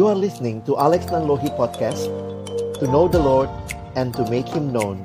You are listening to Alex Nanlohi Podcast To know the Lord and to make Him known.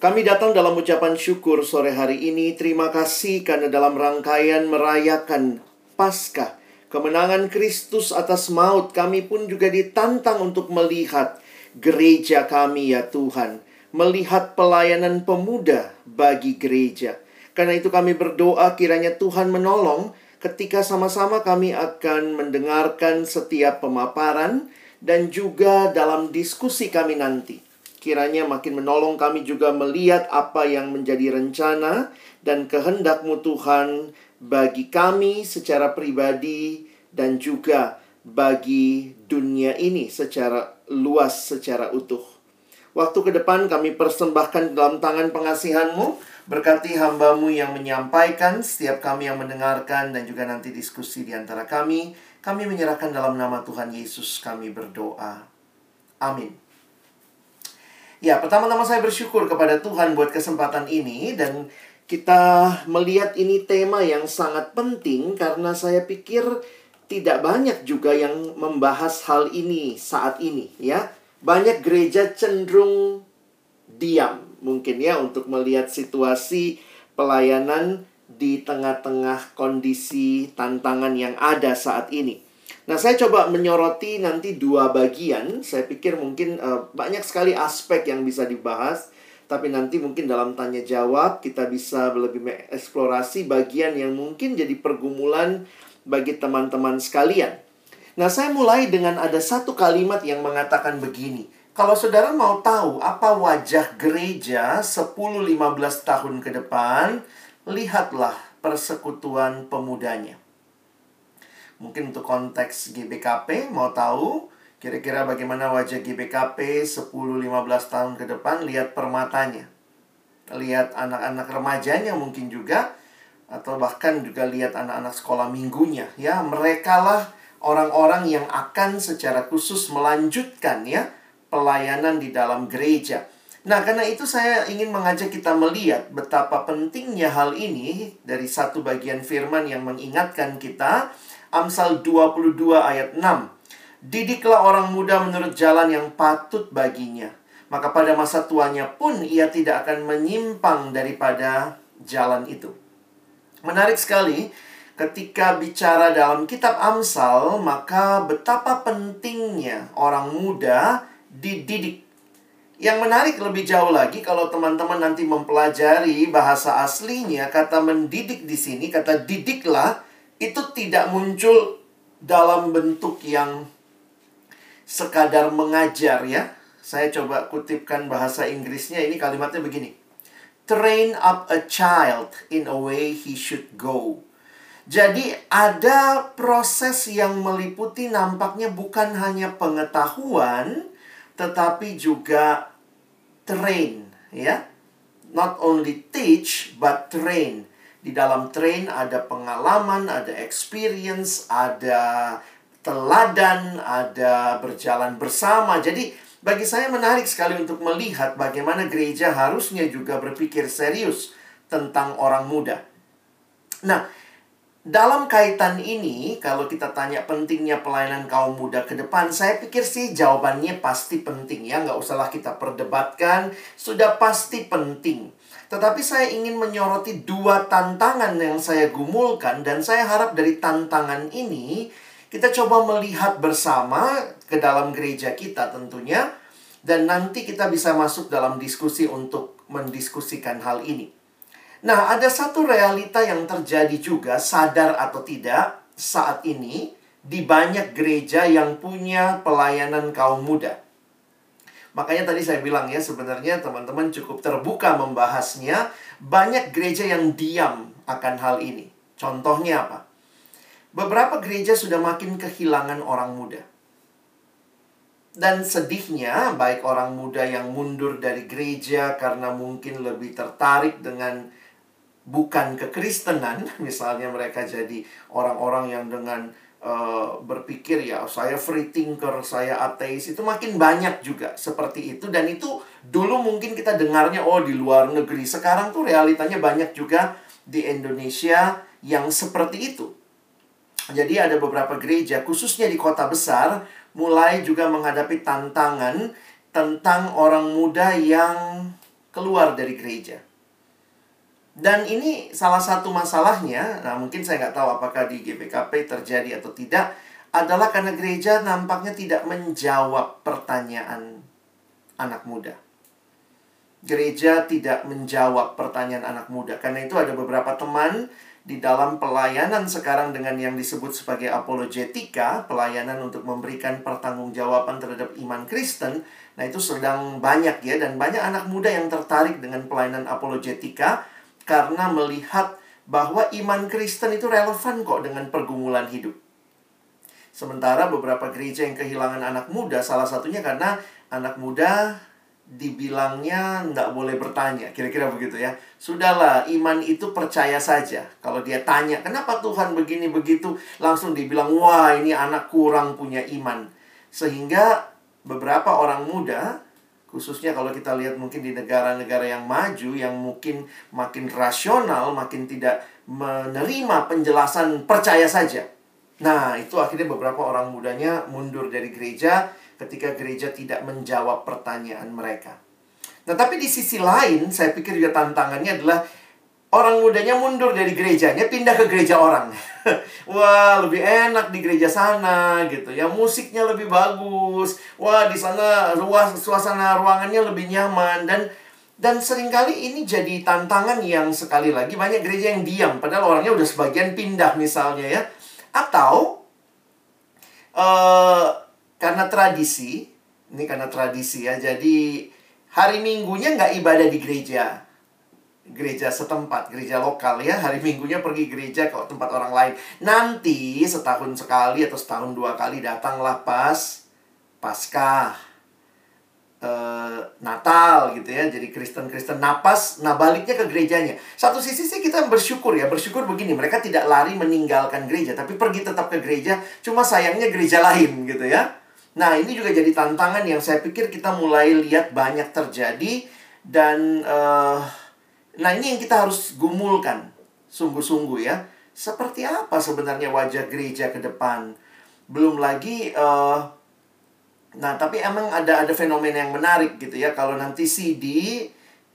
Kami datang dalam ucapan syukur sore hari ini. Terima kasih karena dalam rangkaian merayakan Paskah Kemenangan Kristus atas maut Kami pun juga ditantang untuk melihat gereja kami ya Tuhan. Melihat pelayanan pemuda bagi gereja karena itu kami berdoa kiranya Tuhan menolong ketika sama-sama kami akan mendengarkan setiap pemaparan dan juga dalam diskusi kami nanti. Kiranya makin menolong kami juga melihat apa yang menjadi rencana dan kehendakmu Tuhan bagi kami secara pribadi dan juga bagi dunia ini secara luas, secara utuh. Waktu ke depan kami persembahkan dalam tangan pengasihanmu Berkati hambamu yang menyampaikan, setiap kami yang mendengarkan, dan juga nanti diskusi di antara kami. Kami menyerahkan dalam nama Tuhan Yesus kami berdoa. Amin. Ya, pertama-tama saya bersyukur kepada Tuhan buat kesempatan ini dan kita melihat ini tema yang sangat penting karena saya pikir tidak banyak juga yang membahas hal ini saat ini ya. Banyak gereja cenderung diam mungkin ya untuk melihat situasi pelayanan di tengah-tengah kondisi tantangan yang ada saat ini. Nah, saya coba menyoroti nanti dua bagian. Saya pikir mungkin uh, banyak sekali aspek yang bisa dibahas, tapi nanti mungkin dalam tanya jawab kita bisa lebih mengeksplorasi bagian yang mungkin jadi pergumulan bagi teman-teman sekalian. Nah, saya mulai dengan ada satu kalimat yang mengatakan begini. Kalau saudara mau tahu apa wajah gereja 10-15 tahun ke depan, lihatlah persekutuan pemudanya. Mungkin untuk konteks GBKP, mau tahu kira-kira bagaimana wajah GBKP 10-15 tahun ke depan, lihat permatanya. Lihat anak-anak remajanya mungkin juga, atau bahkan juga lihat anak-anak sekolah minggunya. Ya, merekalah orang-orang yang akan secara khusus melanjutkan ya, pelayanan di dalam gereja. Nah, karena itu saya ingin mengajak kita melihat betapa pentingnya hal ini dari satu bagian firman yang mengingatkan kita, Amsal 22 ayat 6. Didiklah orang muda menurut jalan yang patut baginya. Maka pada masa tuanya pun ia tidak akan menyimpang daripada jalan itu. Menarik sekali, ketika bicara dalam kitab Amsal, maka betapa pentingnya orang muda dididik. Yang menarik lebih jauh lagi kalau teman-teman nanti mempelajari bahasa aslinya kata mendidik di sini kata didiklah itu tidak muncul dalam bentuk yang sekadar mengajar ya. Saya coba kutipkan bahasa Inggrisnya ini kalimatnya begini. Train up a child in a way he should go. Jadi ada proses yang meliputi nampaknya bukan hanya pengetahuan tetapi juga train ya. Not only teach but train. Di dalam train ada pengalaman ada experience ada teladan ada berjalan bersama. Jadi bagi saya menarik sekali untuk melihat bagaimana gereja harusnya juga berpikir serius tentang orang muda. Nah dalam kaitan ini, kalau kita tanya pentingnya pelayanan kaum muda ke depan, saya pikir sih jawabannya pasti penting ya. Nggak usahlah kita perdebatkan, sudah pasti penting. Tetapi saya ingin menyoroti dua tantangan yang saya gumulkan dan saya harap dari tantangan ini kita coba melihat bersama ke dalam gereja kita tentunya dan nanti kita bisa masuk dalam diskusi untuk mendiskusikan hal ini. Nah, ada satu realita yang terjadi juga, sadar atau tidak, saat ini di banyak gereja yang punya pelayanan kaum muda. Makanya tadi saya bilang ya, sebenarnya teman-teman cukup terbuka membahasnya. Banyak gereja yang diam akan hal ini. Contohnya apa? Beberapa gereja sudah makin kehilangan orang muda. Dan sedihnya, baik orang muda yang mundur dari gereja karena mungkin lebih tertarik dengan bukan kekristenan, misalnya mereka jadi orang-orang yang dengan uh, berpikir ya saya free thinker, saya ateis itu makin banyak juga seperti itu dan itu dulu mungkin kita dengarnya oh di luar negeri. Sekarang tuh realitanya banyak juga di Indonesia yang seperti itu. Jadi ada beberapa gereja khususnya di kota besar mulai juga menghadapi tantangan tentang orang muda yang keluar dari gereja. Dan ini salah satu masalahnya, nah mungkin saya nggak tahu apakah di GPKP terjadi atau tidak, adalah karena gereja nampaknya tidak menjawab pertanyaan anak muda. Gereja tidak menjawab pertanyaan anak muda. Karena itu ada beberapa teman di dalam pelayanan sekarang dengan yang disebut sebagai apologetika, pelayanan untuk memberikan pertanggungjawaban terhadap iman Kristen. Nah, itu sedang banyak ya dan banyak anak muda yang tertarik dengan pelayanan apologetika karena melihat bahwa iman Kristen itu relevan kok dengan pergumulan hidup. Sementara beberapa gereja yang kehilangan anak muda, salah satunya karena anak muda dibilangnya nggak boleh bertanya. Kira-kira begitu ya. Sudahlah, iman itu percaya saja. Kalau dia tanya, kenapa Tuhan begini begitu, langsung dibilang, wah ini anak kurang punya iman. Sehingga beberapa orang muda, khususnya kalau kita lihat mungkin di negara-negara yang maju, yang mungkin makin rasional, makin tidak menerima penjelasan percaya saja. Nah, itu akhirnya beberapa orang mudanya mundur dari gereja, ketika gereja tidak menjawab pertanyaan mereka. Nah, tapi di sisi lain, saya pikir juga tantangannya adalah orang mudanya mundur dari gerejanya, pindah ke gereja orang. Wah, lebih enak di gereja sana gitu ya. Musiknya lebih bagus. Wah, di sana ruas suasana ruangannya lebih nyaman dan dan sering kali ini jadi tantangan yang sekali lagi banyak gereja yang diam padahal orangnya udah sebagian pindah misalnya ya. Atau uh, karena tradisi, ini karena tradisi ya, jadi hari minggunya nggak ibadah di gereja. Gereja setempat, gereja lokal ya. Hari minggunya pergi gereja ke tempat orang lain. Nanti setahun sekali atau setahun dua kali datanglah pas Paskah. Uh, Natal gitu ya jadi Kristen-Kristen napas nah baliknya ke gerejanya satu sisi sih kita bersyukur ya bersyukur begini mereka tidak lari meninggalkan gereja tapi pergi tetap ke gereja cuma sayangnya gereja lain gitu ya Nah, ini juga jadi tantangan yang saya pikir kita mulai lihat banyak terjadi dan uh, nah ini yang kita harus gumulkan sungguh-sungguh ya. Seperti apa sebenarnya wajah gereja ke depan? Belum lagi uh, nah, tapi emang ada ada fenomena yang menarik gitu ya kalau nanti CD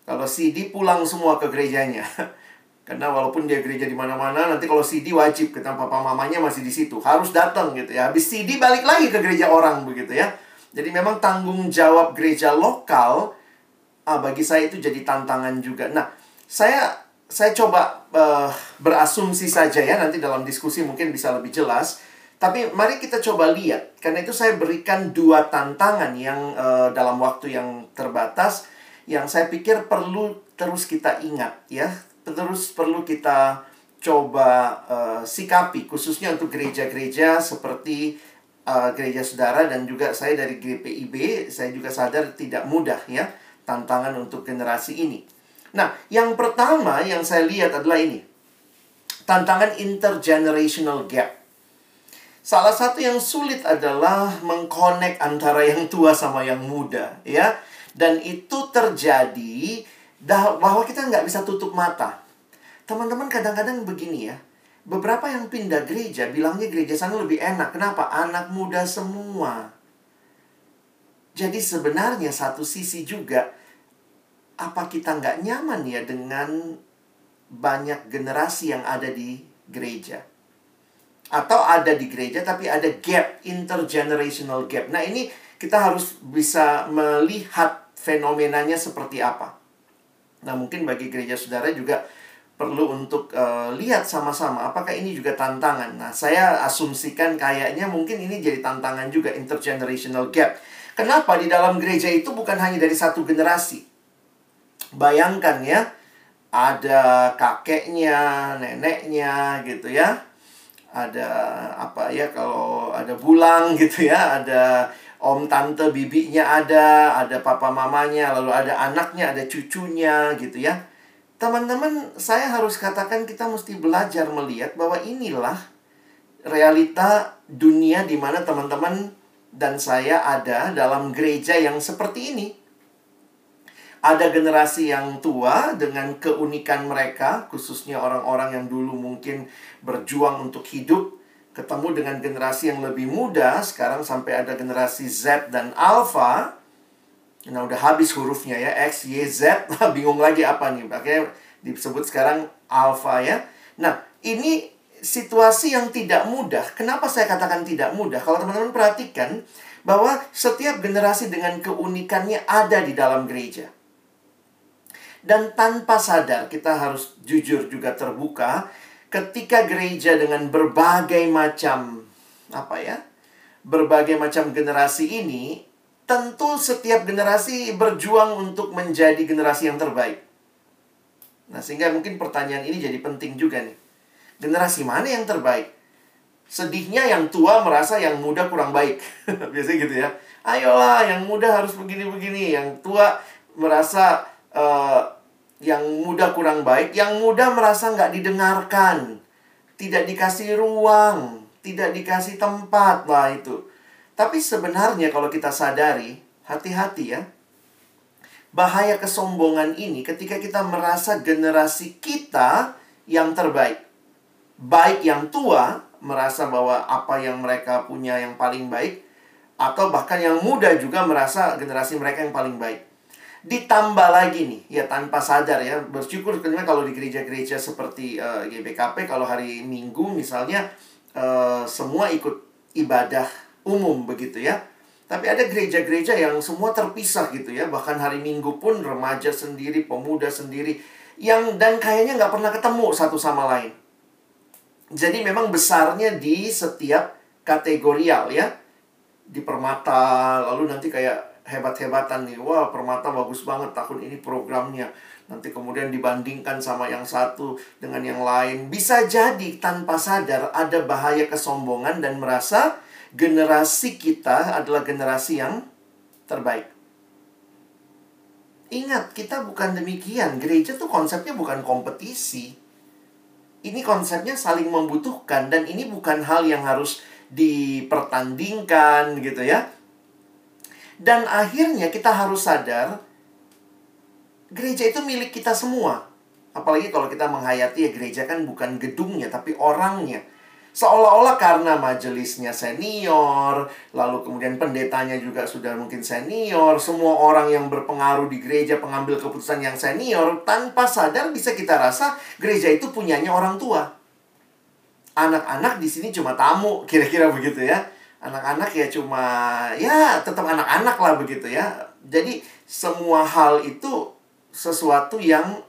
kalau CD pulang semua ke gerejanya. Karena walaupun dia gereja di mana-mana, nanti kalau CD wajib kita papa mamanya masih di situ, harus datang gitu ya. Habis CD balik lagi ke gereja orang begitu ya. Jadi memang tanggung jawab gereja lokal ah, bagi saya itu jadi tantangan juga. Nah, saya saya coba uh, berasumsi saja ya nanti dalam diskusi mungkin bisa lebih jelas. Tapi mari kita coba lihat karena itu saya berikan dua tantangan yang uh, dalam waktu yang terbatas yang saya pikir perlu terus kita ingat ya terus perlu kita coba uh, sikapi khususnya untuk gereja-gereja seperti uh, gereja saudara dan juga saya dari GPIB saya juga sadar tidak mudah ya tantangan untuk generasi ini. Nah, yang pertama yang saya lihat adalah ini. Tantangan intergenerational gap. Salah satu yang sulit adalah mengkonek antara yang tua sama yang muda, ya. Dan itu terjadi bahwa kita nggak bisa tutup mata. Teman-teman kadang-kadang begini ya. Beberapa yang pindah gereja bilangnya gereja sana lebih enak. Kenapa? Anak muda semua. Jadi sebenarnya satu sisi juga apa kita nggak nyaman ya dengan banyak generasi yang ada di gereja atau ada di gereja tapi ada gap intergenerational gap. Nah, ini kita harus bisa melihat fenomenanya seperti apa. Nah, mungkin bagi gereja saudara juga perlu untuk uh, lihat sama-sama apakah ini juga tantangan. Nah, saya asumsikan kayaknya mungkin ini jadi tantangan juga intergenerational gap. Kenapa di dalam gereja itu bukan hanya dari satu generasi? Bayangkan ya, ada kakeknya, neneknya gitu ya. Ada apa ya kalau ada bulang gitu ya, ada om tante bibinya ada, ada papa mamanya, lalu ada anaknya, ada cucunya gitu ya. Teman-teman, saya harus katakan kita mesti belajar melihat bahwa inilah realita dunia di mana teman-teman dan saya ada dalam gereja yang seperti ini. Ada generasi yang tua dengan keunikan mereka, khususnya orang-orang yang dulu mungkin berjuang untuk hidup, ketemu dengan generasi yang lebih muda, sekarang sampai ada generasi Z dan Alpha. Nah, udah habis hurufnya ya, X, Y, Z, bingung lagi apa nih. Makanya disebut sekarang Alpha ya. Nah, ini situasi yang tidak mudah. Kenapa saya katakan tidak mudah? Kalau teman-teman perhatikan bahwa setiap generasi dengan keunikannya ada di dalam gereja. Dan tanpa sadar kita harus jujur juga terbuka ketika gereja dengan berbagai macam apa ya? Berbagai macam generasi ini tentu setiap generasi berjuang untuk menjadi generasi yang terbaik. Nah, sehingga mungkin pertanyaan ini jadi penting juga nih. Generasi mana yang terbaik? Sedihnya yang tua merasa yang muda kurang baik. Biasanya gitu ya. Ayolah, yang muda harus begini-begini. Yang tua merasa uh, yang muda kurang baik. Yang muda merasa nggak didengarkan. Tidak dikasih ruang. Tidak dikasih tempat. Lah itu. Tapi sebenarnya kalau kita sadari, hati-hati ya. Bahaya kesombongan ini ketika kita merasa generasi kita yang terbaik. Baik yang tua, merasa bahwa apa yang mereka punya yang paling baik atau bahkan yang muda juga merasa generasi mereka yang paling baik. Ditambah lagi nih, ya tanpa sadar ya, bersyukur karena kalau di gereja-gereja seperti uh, GBKP kalau hari Minggu misalnya uh, semua ikut ibadah umum begitu ya. Tapi ada gereja-gereja yang semua terpisah gitu ya. Bahkan hari Minggu pun remaja sendiri, pemuda sendiri. Yang dan kayaknya nggak pernah ketemu satu sama lain. Jadi memang besarnya di setiap kategorial ya. Di permata, lalu nanti kayak hebat-hebatan nih. Wah, permata bagus banget tahun ini programnya. Nanti kemudian dibandingkan sama yang satu dengan yang lain. Bisa jadi tanpa sadar ada bahaya kesombongan dan merasa generasi kita adalah generasi yang terbaik. Ingat, kita bukan demikian. Gereja tuh konsepnya bukan kompetisi ini konsepnya saling membutuhkan dan ini bukan hal yang harus dipertandingkan gitu ya. Dan akhirnya kita harus sadar gereja itu milik kita semua. Apalagi kalau kita menghayati ya gereja kan bukan gedungnya tapi orangnya. Seolah-olah karena majelisnya senior, lalu kemudian pendetanya juga sudah mungkin senior, semua orang yang berpengaruh di gereja pengambil keputusan yang senior, tanpa sadar bisa kita rasa gereja itu punyanya orang tua. Anak-anak di sini cuma tamu, kira-kira begitu ya. Anak-anak ya cuma ya tetap anak-anak lah begitu ya. Jadi semua hal itu sesuatu yang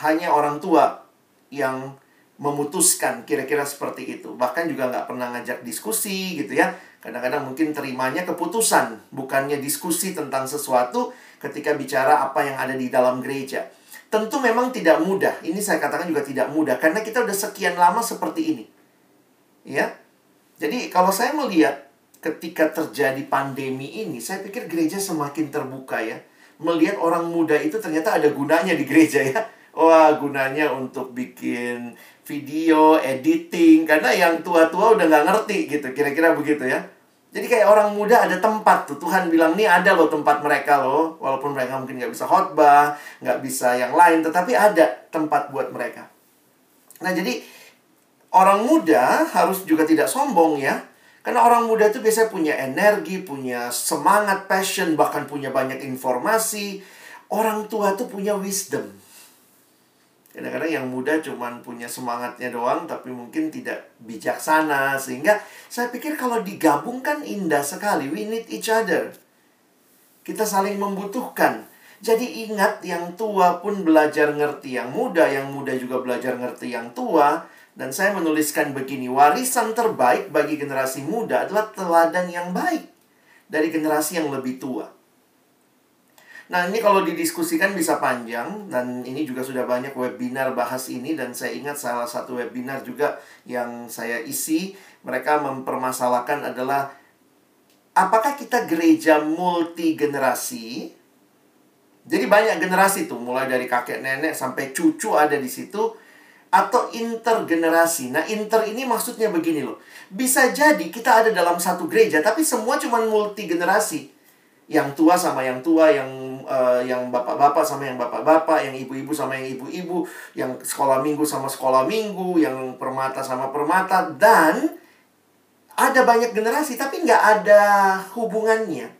hanya orang tua yang memutuskan kira-kira seperti itu. Bahkan juga nggak pernah ngajak diskusi gitu ya. Kadang-kadang mungkin terimanya keputusan, bukannya diskusi tentang sesuatu ketika bicara apa yang ada di dalam gereja. Tentu memang tidak mudah. Ini saya katakan juga tidak mudah karena kita udah sekian lama seperti ini. Ya. Jadi kalau saya melihat ketika terjadi pandemi ini, saya pikir gereja semakin terbuka ya. Melihat orang muda itu ternyata ada gunanya di gereja ya. Wah, gunanya untuk bikin video, editing karena yang tua-tua udah nggak ngerti gitu kira-kira begitu ya. Jadi kayak orang muda ada tempat tuh. Tuhan bilang nih ada loh tempat mereka loh. Walaupun mereka mungkin nggak bisa khotbah nggak bisa yang lain tetapi ada tempat buat mereka. Nah jadi orang muda harus juga tidak sombong ya karena orang muda itu biasanya punya energi punya semangat passion bahkan punya banyak informasi orang tua tuh punya wisdom Kadang-kadang yang muda cuman punya semangatnya doang tapi mungkin tidak bijaksana sehingga saya pikir kalau digabungkan indah sekali. We need each other. Kita saling membutuhkan. Jadi ingat yang tua pun belajar ngerti yang muda, yang muda juga belajar ngerti yang tua. Dan saya menuliskan begini, warisan terbaik bagi generasi muda adalah teladan yang baik dari generasi yang lebih tua. Nah, ini kalau didiskusikan bisa panjang dan ini juga sudah banyak webinar bahas ini dan saya ingat salah satu webinar juga yang saya isi, mereka mempermasalahkan adalah apakah kita gereja multi generasi? Jadi banyak generasi tuh, mulai dari kakek nenek sampai cucu ada di situ atau intergenerasi. Nah, inter ini maksudnya begini loh. Bisa jadi kita ada dalam satu gereja tapi semua cuma multi generasi yang tua sama yang tua, yang uh, yang bapak-bapak sama yang bapak-bapak, yang ibu-ibu sama yang ibu-ibu, yang sekolah minggu sama sekolah minggu, yang permata sama permata, dan ada banyak generasi tapi nggak ada hubungannya.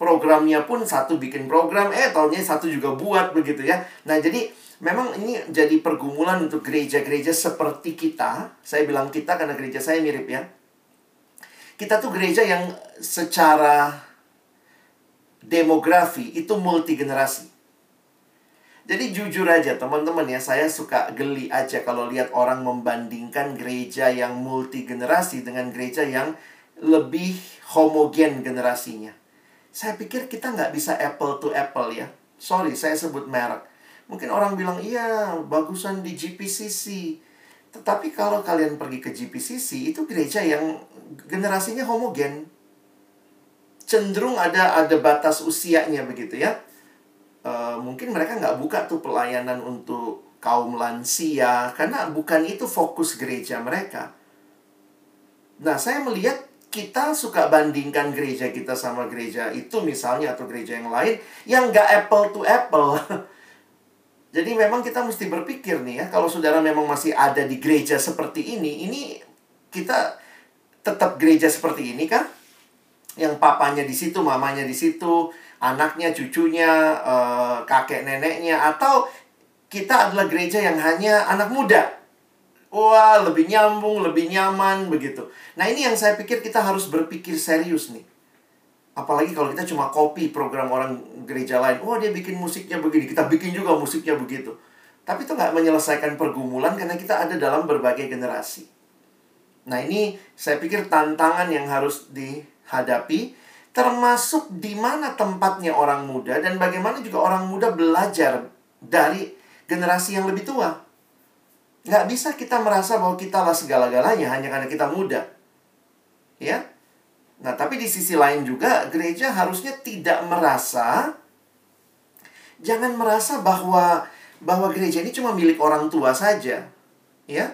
Programnya pun satu bikin program, eh tahunnya satu juga buat begitu ya. Nah jadi memang ini jadi pergumulan untuk gereja-gereja seperti kita. Saya bilang kita karena gereja saya mirip ya. Kita tuh gereja yang secara demografi itu multi generasi. Jadi jujur aja teman-teman ya, saya suka geli aja kalau lihat orang membandingkan gereja yang multi generasi dengan gereja yang lebih homogen generasinya. Saya pikir kita nggak bisa apple to apple ya. Sorry, saya sebut merek. Mungkin orang bilang, iya bagusan di GPCC. Tetapi kalau kalian pergi ke GPCC, itu gereja yang generasinya homogen cenderung ada ada batas usianya begitu ya. Uh, mungkin mereka nggak buka tuh pelayanan untuk kaum lansia karena bukan itu fokus gereja mereka. Nah, saya melihat kita suka bandingkan gereja kita sama gereja itu misalnya atau gereja yang lain yang nggak apple to apple. Jadi memang kita mesti berpikir nih ya, kalau saudara memang masih ada di gereja seperti ini, ini kita tetap gereja seperti ini kah? yang papanya di situ, mamanya di situ, anaknya, cucunya, uh, kakek neneknya, atau kita adalah gereja yang hanya anak muda. Wah, lebih nyambung, lebih nyaman begitu. Nah, ini yang saya pikir kita harus berpikir serius nih. Apalagi kalau kita cuma copy program orang gereja lain. Oh, dia bikin musiknya begini, kita bikin juga musiknya begitu. Tapi itu nggak menyelesaikan pergumulan karena kita ada dalam berbagai generasi. Nah, ini saya pikir tantangan yang harus di hadapi, termasuk di mana tempatnya orang muda dan bagaimana juga orang muda belajar dari generasi yang lebih tua. Nggak bisa kita merasa bahwa kita lah segala-galanya hanya karena kita muda. Ya. Nah, tapi di sisi lain juga gereja harusnya tidak merasa jangan merasa bahwa bahwa gereja ini cuma milik orang tua saja. Ya.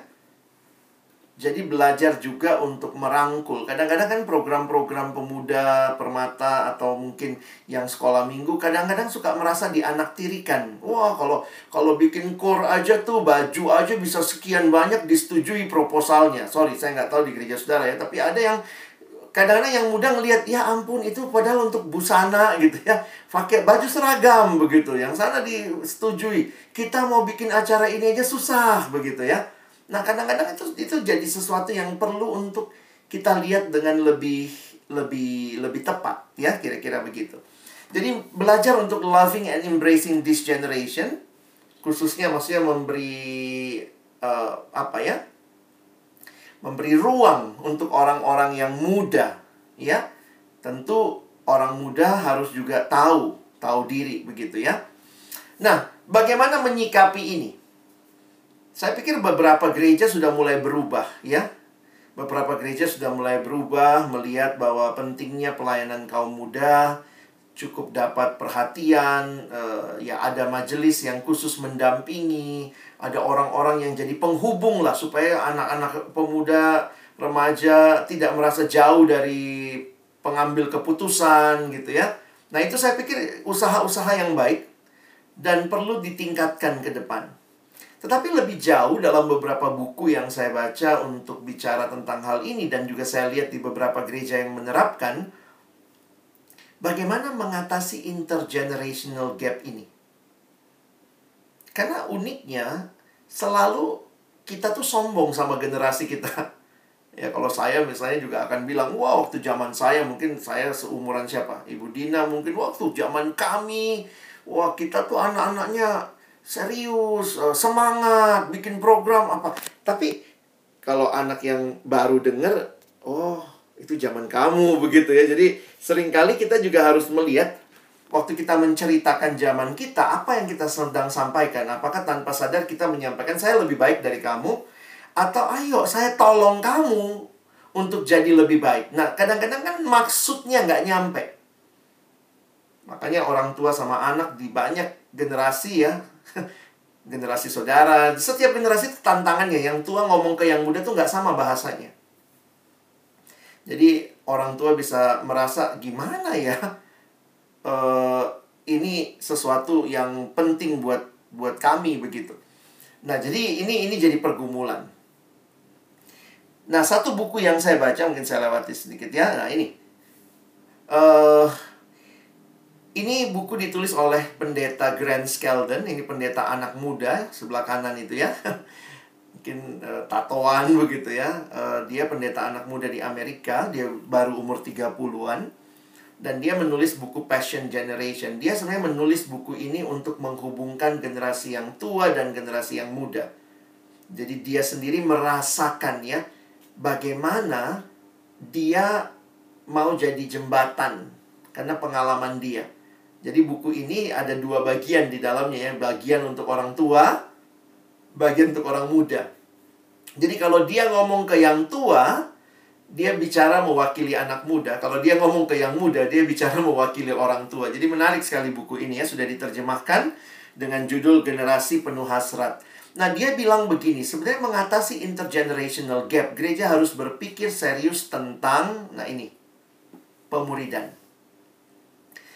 Jadi belajar juga untuk merangkul. Kadang-kadang kan program-program pemuda, permata, atau mungkin yang sekolah minggu, kadang-kadang suka merasa dianaktirikan. Wah, kalau kalau bikin core aja tuh, baju aja bisa sekian banyak disetujui proposalnya. Sorry, saya nggak tahu di gereja saudara ya, tapi ada yang kadang-kadang yang muda ngelihat ya ampun itu padahal untuk busana gitu ya pakai baju seragam begitu yang sana disetujui kita mau bikin acara ini aja susah begitu ya Nah, kadang-kadang itu itu jadi sesuatu yang perlu untuk kita lihat dengan lebih lebih lebih tepat ya, kira-kira begitu. Jadi belajar untuk loving and embracing this generation khususnya maksudnya memberi uh, apa ya? Memberi ruang untuk orang-orang yang muda, ya. Tentu orang muda harus juga tahu, tahu diri begitu ya. Nah, bagaimana menyikapi ini? Saya pikir beberapa gereja sudah mulai berubah ya. Beberapa gereja sudah mulai berubah melihat bahwa pentingnya pelayanan kaum muda cukup dapat perhatian, uh, ya ada majelis yang khusus mendampingi, ada orang-orang yang jadi penghubung lah supaya anak-anak pemuda remaja tidak merasa jauh dari pengambil keputusan gitu ya. Nah, itu saya pikir usaha-usaha yang baik dan perlu ditingkatkan ke depan. Tetapi lebih jauh dalam beberapa buku yang saya baca untuk bicara tentang hal ini dan juga saya lihat di beberapa gereja yang menerapkan bagaimana mengatasi intergenerational gap ini. Karena uniknya selalu kita tuh sombong sama generasi kita. Ya kalau saya misalnya juga akan bilang, wah waktu zaman saya mungkin saya seumuran siapa? Ibu Dina mungkin waktu zaman kami, wah kita tuh anak-anaknya serius, uh, semangat, bikin program apa. Tapi kalau anak yang baru dengar, oh itu zaman kamu begitu ya. Jadi sering kali kita juga harus melihat waktu kita menceritakan zaman kita, apa yang kita sedang sampaikan. Apakah tanpa sadar kita menyampaikan saya lebih baik dari kamu? Atau ayo saya tolong kamu untuk jadi lebih baik. Nah kadang-kadang kan maksudnya nggak nyampe. Makanya orang tua sama anak di banyak generasi ya generasi saudara, setiap generasi itu tantangannya. Yang tua ngomong ke yang muda tuh nggak sama bahasanya. Jadi orang tua bisa merasa gimana ya? Uh, ini sesuatu yang penting buat buat kami begitu. Nah, jadi ini ini jadi pergumulan. Nah, satu buku yang saya baca mungkin saya lewati sedikit ya. Nah, ini. Uh, ini buku ditulis oleh pendeta Grant Skeldon. Ini pendeta anak muda sebelah kanan itu ya. mungkin uh, tatoan begitu ya. Uh, dia pendeta anak muda di Amerika. Dia baru umur 30-an dan dia menulis buku Passion Generation. Dia sebenarnya menulis buku ini untuk menghubungkan generasi yang tua dan generasi yang muda. Jadi dia sendiri merasakan ya bagaimana dia mau jadi jembatan karena pengalaman dia. Jadi buku ini ada dua bagian di dalamnya ya, bagian untuk orang tua, bagian untuk orang muda. Jadi kalau dia ngomong ke yang tua, dia bicara mewakili anak muda. Kalau dia ngomong ke yang muda, dia bicara mewakili orang tua. Jadi menarik sekali buku ini ya, sudah diterjemahkan dengan judul Generasi Penuh Hasrat. Nah, dia bilang begini, sebenarnya mengatasi intergenerational gap, gereja harus berpikir serius tentang, nah ini, pemuridan.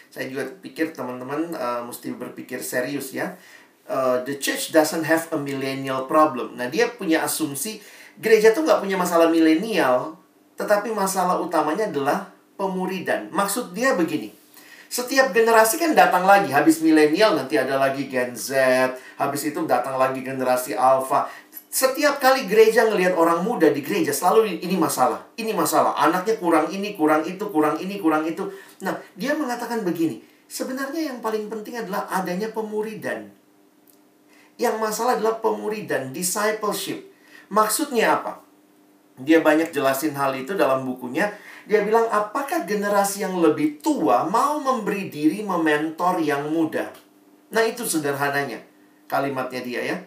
Saya juga pikir teman-teman uh, mesti berpikir serius ya. Uh, the church doesn't have a millennial problem. Nah, dia punya asumsi gereja tuh nggak punya masalah milenial, tetapi masalah utamanya adalah pemuridan. Maksud dia begini. Setiap generasi kan datang lagi. Habis milenial nanti ada lagi Gen Z. Habis itu datang lagi generasi Alpha. Setiap kali gereja ngelihat orang muda di gereja selalu ini masalah. Ini masalah. Anaknya kurang ini, kurang itu, kurang ini, kurang itu. Nah, dia mengatakan begini. Sebenarnya yang paling penting adalah adanya pemuridan. Yang masalah adalah pemuridan, discipleship. Maksudnya apa? Dia banyak jelasin hal itu dalam bukunya. Dia bilang, apakah generasi yang lebih tua mau memberi diri mementor yang muda? Nah itu sederhananya kalimatnya dia ya.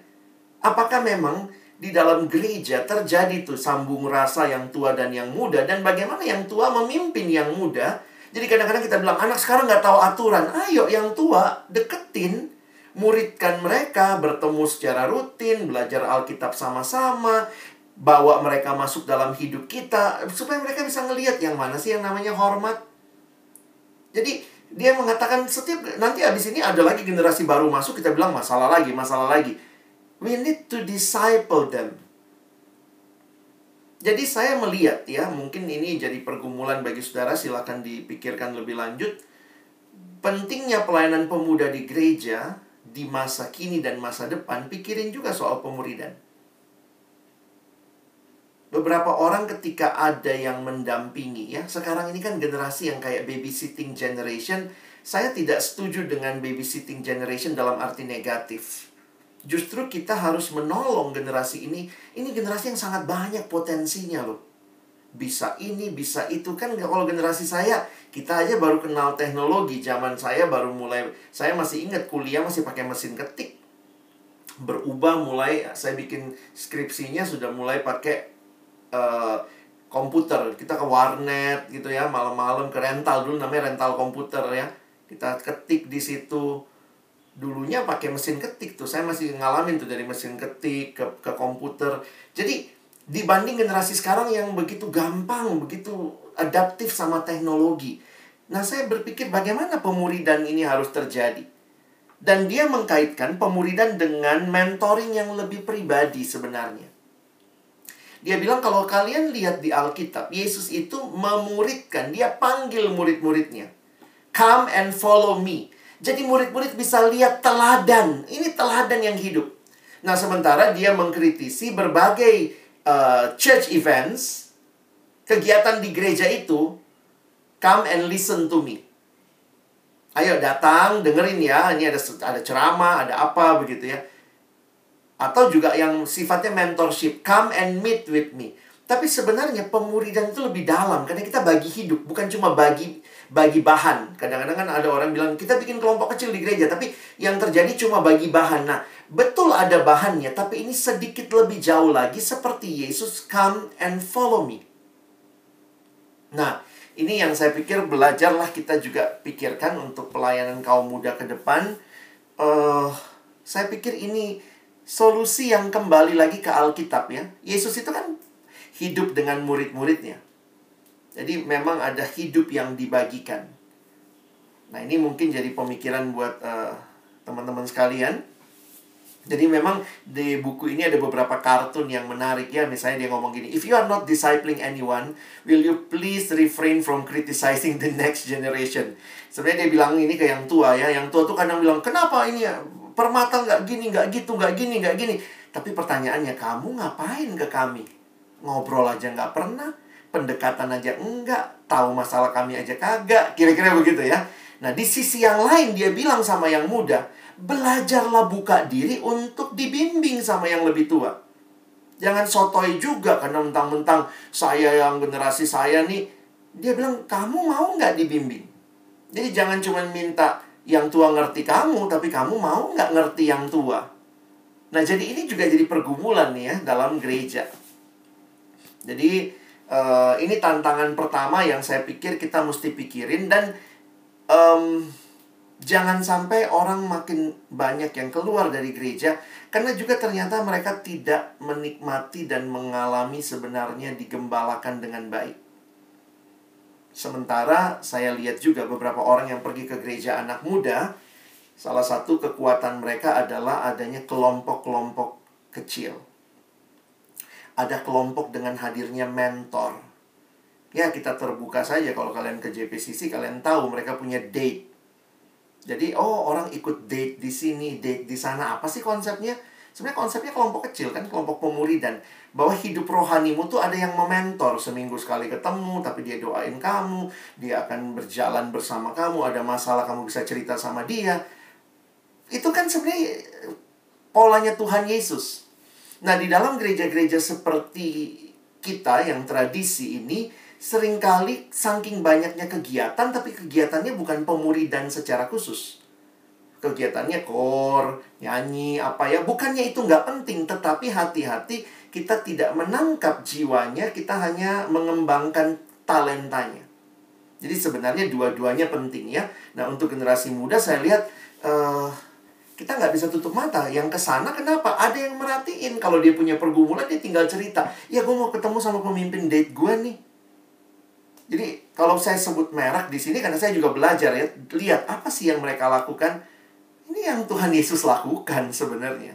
Apakah memang di dalam gereja terjadi tuh sambung rasa yang tua dan yang muda dan bagaimana yang tua memimpin yang muda jadi kadang-kadang kita bilang anak sekarang nggak tahu aturan ayo yang tua deketin muridkan mereka bertemu secara rutin belajar Alkitab sama-sama bawa mereka masuk dalam hidup kita supaya mereka bisa ngelihat yang mana sih yang namanya hormat. Jadi dia mengatakan setiap nanti habis ini ada lagi generasi baru masuk kita bilang masalah lagi, masalah lagi. We need to disciple them. Jadi saya melihat ya, mungkin ini jadi pergumulan bagi saudara, silakan dipikirkan lebih lanjut. Pentingnya pelayanan pemuda di gereja di masa kini dan masa depan, pikirin juga soal pemuridan. Beberapa orang ketika ada yang mendampingi ya, sekarang ini kan generasi yang kayak babysitting generation, saya tidak setuju dengan babysitting generation dalam arti negatif. Justru kita harus menolong generasi ini. Ini generasi yang sangat banyak potensinya loh. Bisa ini, bisa itu. Kan kalau generasi saya, kita aja baru kenal teknologi. Zaman saya baru mulai, saya masih ingat kuliah masih pakai mesin ketik. Berubah mulai, saya bikin skripsinya sudah mulai pakai uh, komputer. Kita ke warnet gitu ya malam-malam ke rental dulu namanya rental komputer ya. Kita ketik di situ. Dulunya pakai mesin ketik tuh. Saya masih ngalamin tuh dari mesin ketik ke ke komputer. Jadi dibanding generasi sekarang yang begitu gampang begitu adaptif sama teknologi. Nah saya berpikir bagaimana pemuridan ini harus terjadi? Dan dia mengkaitkan pemuridan dengan mentoring yang lebih pribadi sebenarnya dia bilang kalau kalian lihat di Alkitab, Yesus itu memuridkan, dia panggil murid-muridnya. Come and follow me. Jadi murid-murid bisa lihat teladan. Ini teladan yang hidup. Nah, sementara dia mengkritisi berbagai uh, church events, kegiatan di gereja itu, come and listen to me. Ayo datang, dengerin ya. Ini ada ada ceramah, ada apa begitu ya atau juga yang sifatnya mentorship, come and meet with me. Tapi sebenarnya pemuridan itu lebih dalam karena kita bagi hidup, bukan cuma bagi bagi bahan. Kadang-kadang kan ada orang bilang kita bikin kelompok kecil di gereja, tapi yang terjadi cuma bagi bahan. Nah, betul ada bahannya, tapi ini sedikit lebih jauh lagi seperti Yesus come and follow me. Nah, ini yang saya pikir belajarlah kita juga pikirkan untuk pelayanan kaum muda ke depan. Uh, saya pikir ini solusi yang kembali lagi ke Alkitab ya. Yesus itu kan hidup dengan murid-muridnya. Jadi memang ada hidup yang dibagikan. Nah, ini mungkin jadi pemikiran buat uh, teman-teman sekalian. Jadi memang di buku ini ada beberapa kartun yang menarik ya. Misalnya dia ngomong gini, If you are not discipling anyone, will you please refrain from criticizing the next generation? Sebenarnya dia bilang ini ke yang tua ya. Yang tua tuh kadang bilang, kenapa ini ya? Permata nggak gini, nggak gitu, nggak gini, nggak gini. Tapi pertanyaannya, kamu ngapain ke kami? Ngobrol aja nggak pernah, pendekatan aja enggak, tahu masalah kami aja kagak. Kira-kira begitu ya. Nah, di sisi yang lain dia bilang sama yang muda, belajarlah buka diri untuk dibimbing sama yang lebih tua. Jangan sotoy juga karena mentang-mentang saya yang generasi saya nih. Dia bilang, kamu mau nggak dibimbing? Jadi jangan cuma minta yang tua ngerti kamu, tapi kamu mau nggak ngerti yang tua? Nah, jadi ini juga jadi pergumulan nih ya dalam gereja. Jadi, uh, ini tantangan pertama yang saya pikir kita mesti pikirin dan um, jangan sampai orang makin banyak yang keluar dari gereja karena juga ternyata mereka tidak menikmati dan mengalami sebenarnya digembalakan dengan baik. Sementara saya lihat juga beberapa orang yang pergi ke gereja anak muda, salah satu kekuatan mereka adalah adanya kelompok-kelompok kecil. Ada kelompok dengan hadirnya mentor. Ya, kita terbuka saja kalau kalian ke JPCC, kalian tahu mereka punya date jadi oh orang ikut date di sini, date di sana. Apa sih konsepnya? Sebenarnya konsepnya kelompok kecil kan, kelompok pemuridan. Bahwa hidup rohanimu tuh ada yang mementor seminggu sekali ketemu, tapi dia doain kamu, dia akan berjalan bersama kamu, ada masalah kamu bisa cerita sama dia. Itu kan sebenarnya polanya Tuhan Yesus. Nah, di dalam gereja-gereja seperti kita yang tradisi ini, sering kali saking banyaknya kegiatan tapi kegiatannya bukan pemuridan secara khusus. Kegiatannya kor, nyanyi, apa ya. Bukannya itu nggak penting, tetapi hati-hati kita tidak menangkap jiwanya, kita hanya mengembangkan talentanya. Jadi sebenarnya dua-duanya penting ya. Nah untuk generasi muda saya lihat uh, kita nggak bisa tutup mata. Yang ke sana kenapa? Ada yang merhatiin kalau dia punya pergumulan dia tinggal cerita. Ya gue mau ketemu sama pemimpin date gue nih jadi kalau saya sebut merek di sini karena saya juga belajar ya, lihat apa sih yang mereka lakukan. Ini yang Tuhan Yesus lakukan sebenarnya.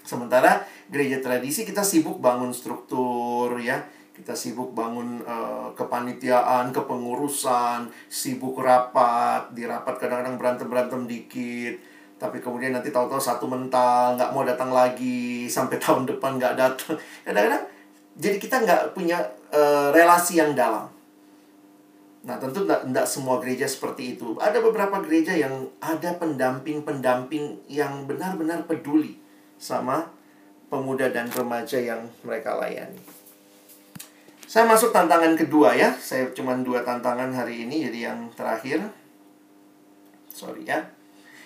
Sementara gereja tradisi kita sibuk bangun struktur ya, kita sibuk bangun uh, kepanitiaan, kepengurusan, sibuk rapat, di rapat kadang-kadang berantem-berantem dikit. Tapi kemudian nanti tahu-tahu satu mental, nggak mau datang lagi, sampai tahun depan nggak datang. Kadang-kadang jadi kita nggak punya uh, relasi yang dalam. Nah, tentu tidak semua gereja seperti itu. Ada beberapa gereja yang ada pendamping-pendamping yang benar-benar peduli sama pemuda dan remaja yang mereka layani. Saya masuk tantangan kedua ya. Saya cuma dua tantangan hari ini, jadi yang terakhir. Sorry ya.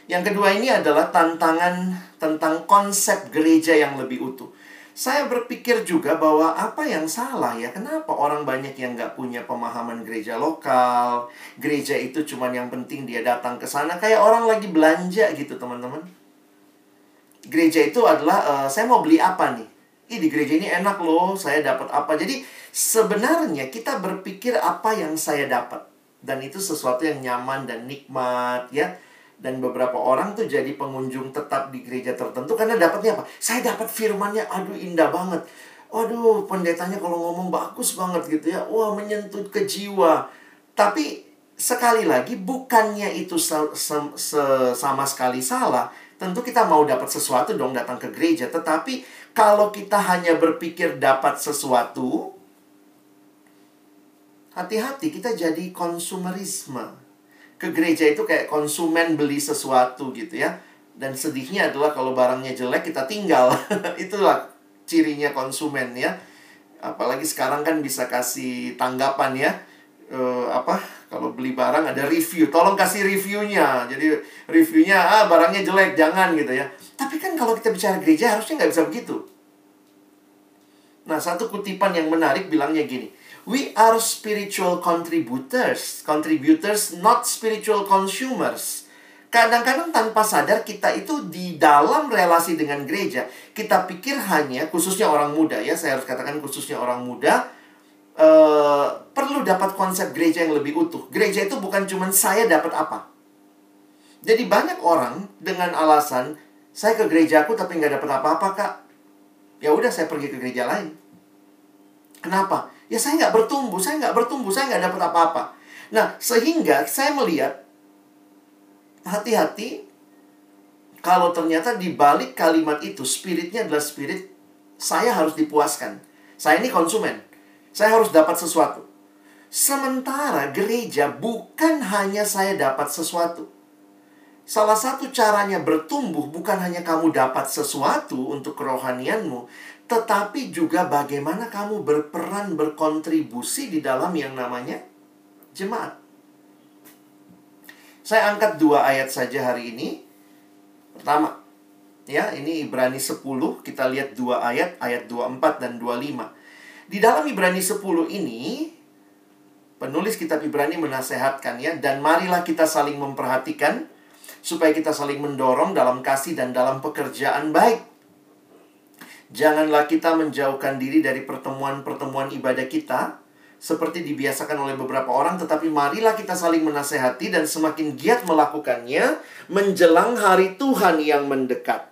Yang kedua ini adalah tantangan tentang konsep gereja yang lebih utuh saya berpikir juga bahwa apa yang salah ya? Kenapa orang banyak yang nggak punya pemahaman gereja lokal? Gereja itu cuma yang penting dia datang ke sana. Kayak orang lagi belanja gitu teman-teman. Gereja itu adalah uh, saya mau beli apa nih? Ih, di gereja ini enak loh saya dapat apa. Jadi sebenarnya kita berpikir apa yang saya dapat. Dan itu sesuatu yang nyaman dan nikmat ya dan beberapa orang tuh jadi pengunjung tetap di gereja tertentu karena dapatnya apa? Saya dapat firmannya, aduh indah banget. Waduh, pendetanya kalau ngomong bagus banget gitu ya. Wah, menyentuh ke jiwa. Tapi sekali lagi bukannya itu se se se sama sekali salah. Tentu kita mau dapat sesuatu dong datang ke gereja, tetapi kalau kita hanya berpikir dapat sesuatu, hati-hati kita jadi konsumerisme ke gereja itu kayak konsumen beli sesuatu gitu ya. Dan sedihnya adalah kalau barangnya jelek kita tinggal. Itulah cirinya konsumen ya. Apalagi sekarang kan bisa kasih tanggapan ya. E, apa kalau beli barang ada review. Tolong kasih reviewnya. Jadi reviewnya ah barangnya jelek jangan gitu ya. Tapi kan kalau kita bicara gereja harusnya nggak bisa begitu. Nah satu kutipan yang menarik bilangnya gini We are spiritual contributors. Contributors, not spiritual consumers. Kadang-kadang tanpa sadar kita itu di dalam relasi dengan gereja. Kita pikir hanya, khususnya orang muda ya, saya harus katakan khususnya orang muda. uh, perlu dapat konsep gereja yang lebih utuh. Gereja itu bukan cuma saya dapat apa. Jadi banyak orang dengan alasan saya ke gerejaku tapi nggak dapat apa-apa kak. Ya udah saya pergi ke gereja lain. Kenapa? Ya saya nggak bertumbuh, saya nggak bertumbuh, saya nggak dapat apa-apa. Nah sehingga saya melihat hati-hati kalau ternyata di balik kalimat itu spiritnya adalah spirit saya harus dipuaskan. Saya ini konsumen. Saya harus dapat sesuatu. Sementara gereja bukan hanya saya dapat sesuatu. Salah satu caranya bertumbuh bukan hanya kamu dapat sesuatu untuk kerohanianmu, tetapi juga bagaimana kamu berperan berkontribusi di dalam yang namanya jemaat. Saya angkat dua ayat saja hari ini. Pertama, ya, ini Ibrani 10, kita lihat dua ayat, ayat 24 dan 25. Di dalam Ibrani 10 ini, penulis kitab Ibrani menasehatkan ya, dan marilah kita saling memperhatikan supaya kita saling mendorong dalam kasih dan dalam pekerjaan baik. Janganlah kita menjauhkan diri dari pertemuan-pertemuan ibadah kita seperti dibiasakan oleh beberapa orang, tetapi marilah kita saling menasehati dan semakin giat melakukannya menjelang hari Tuhan yang mendekat.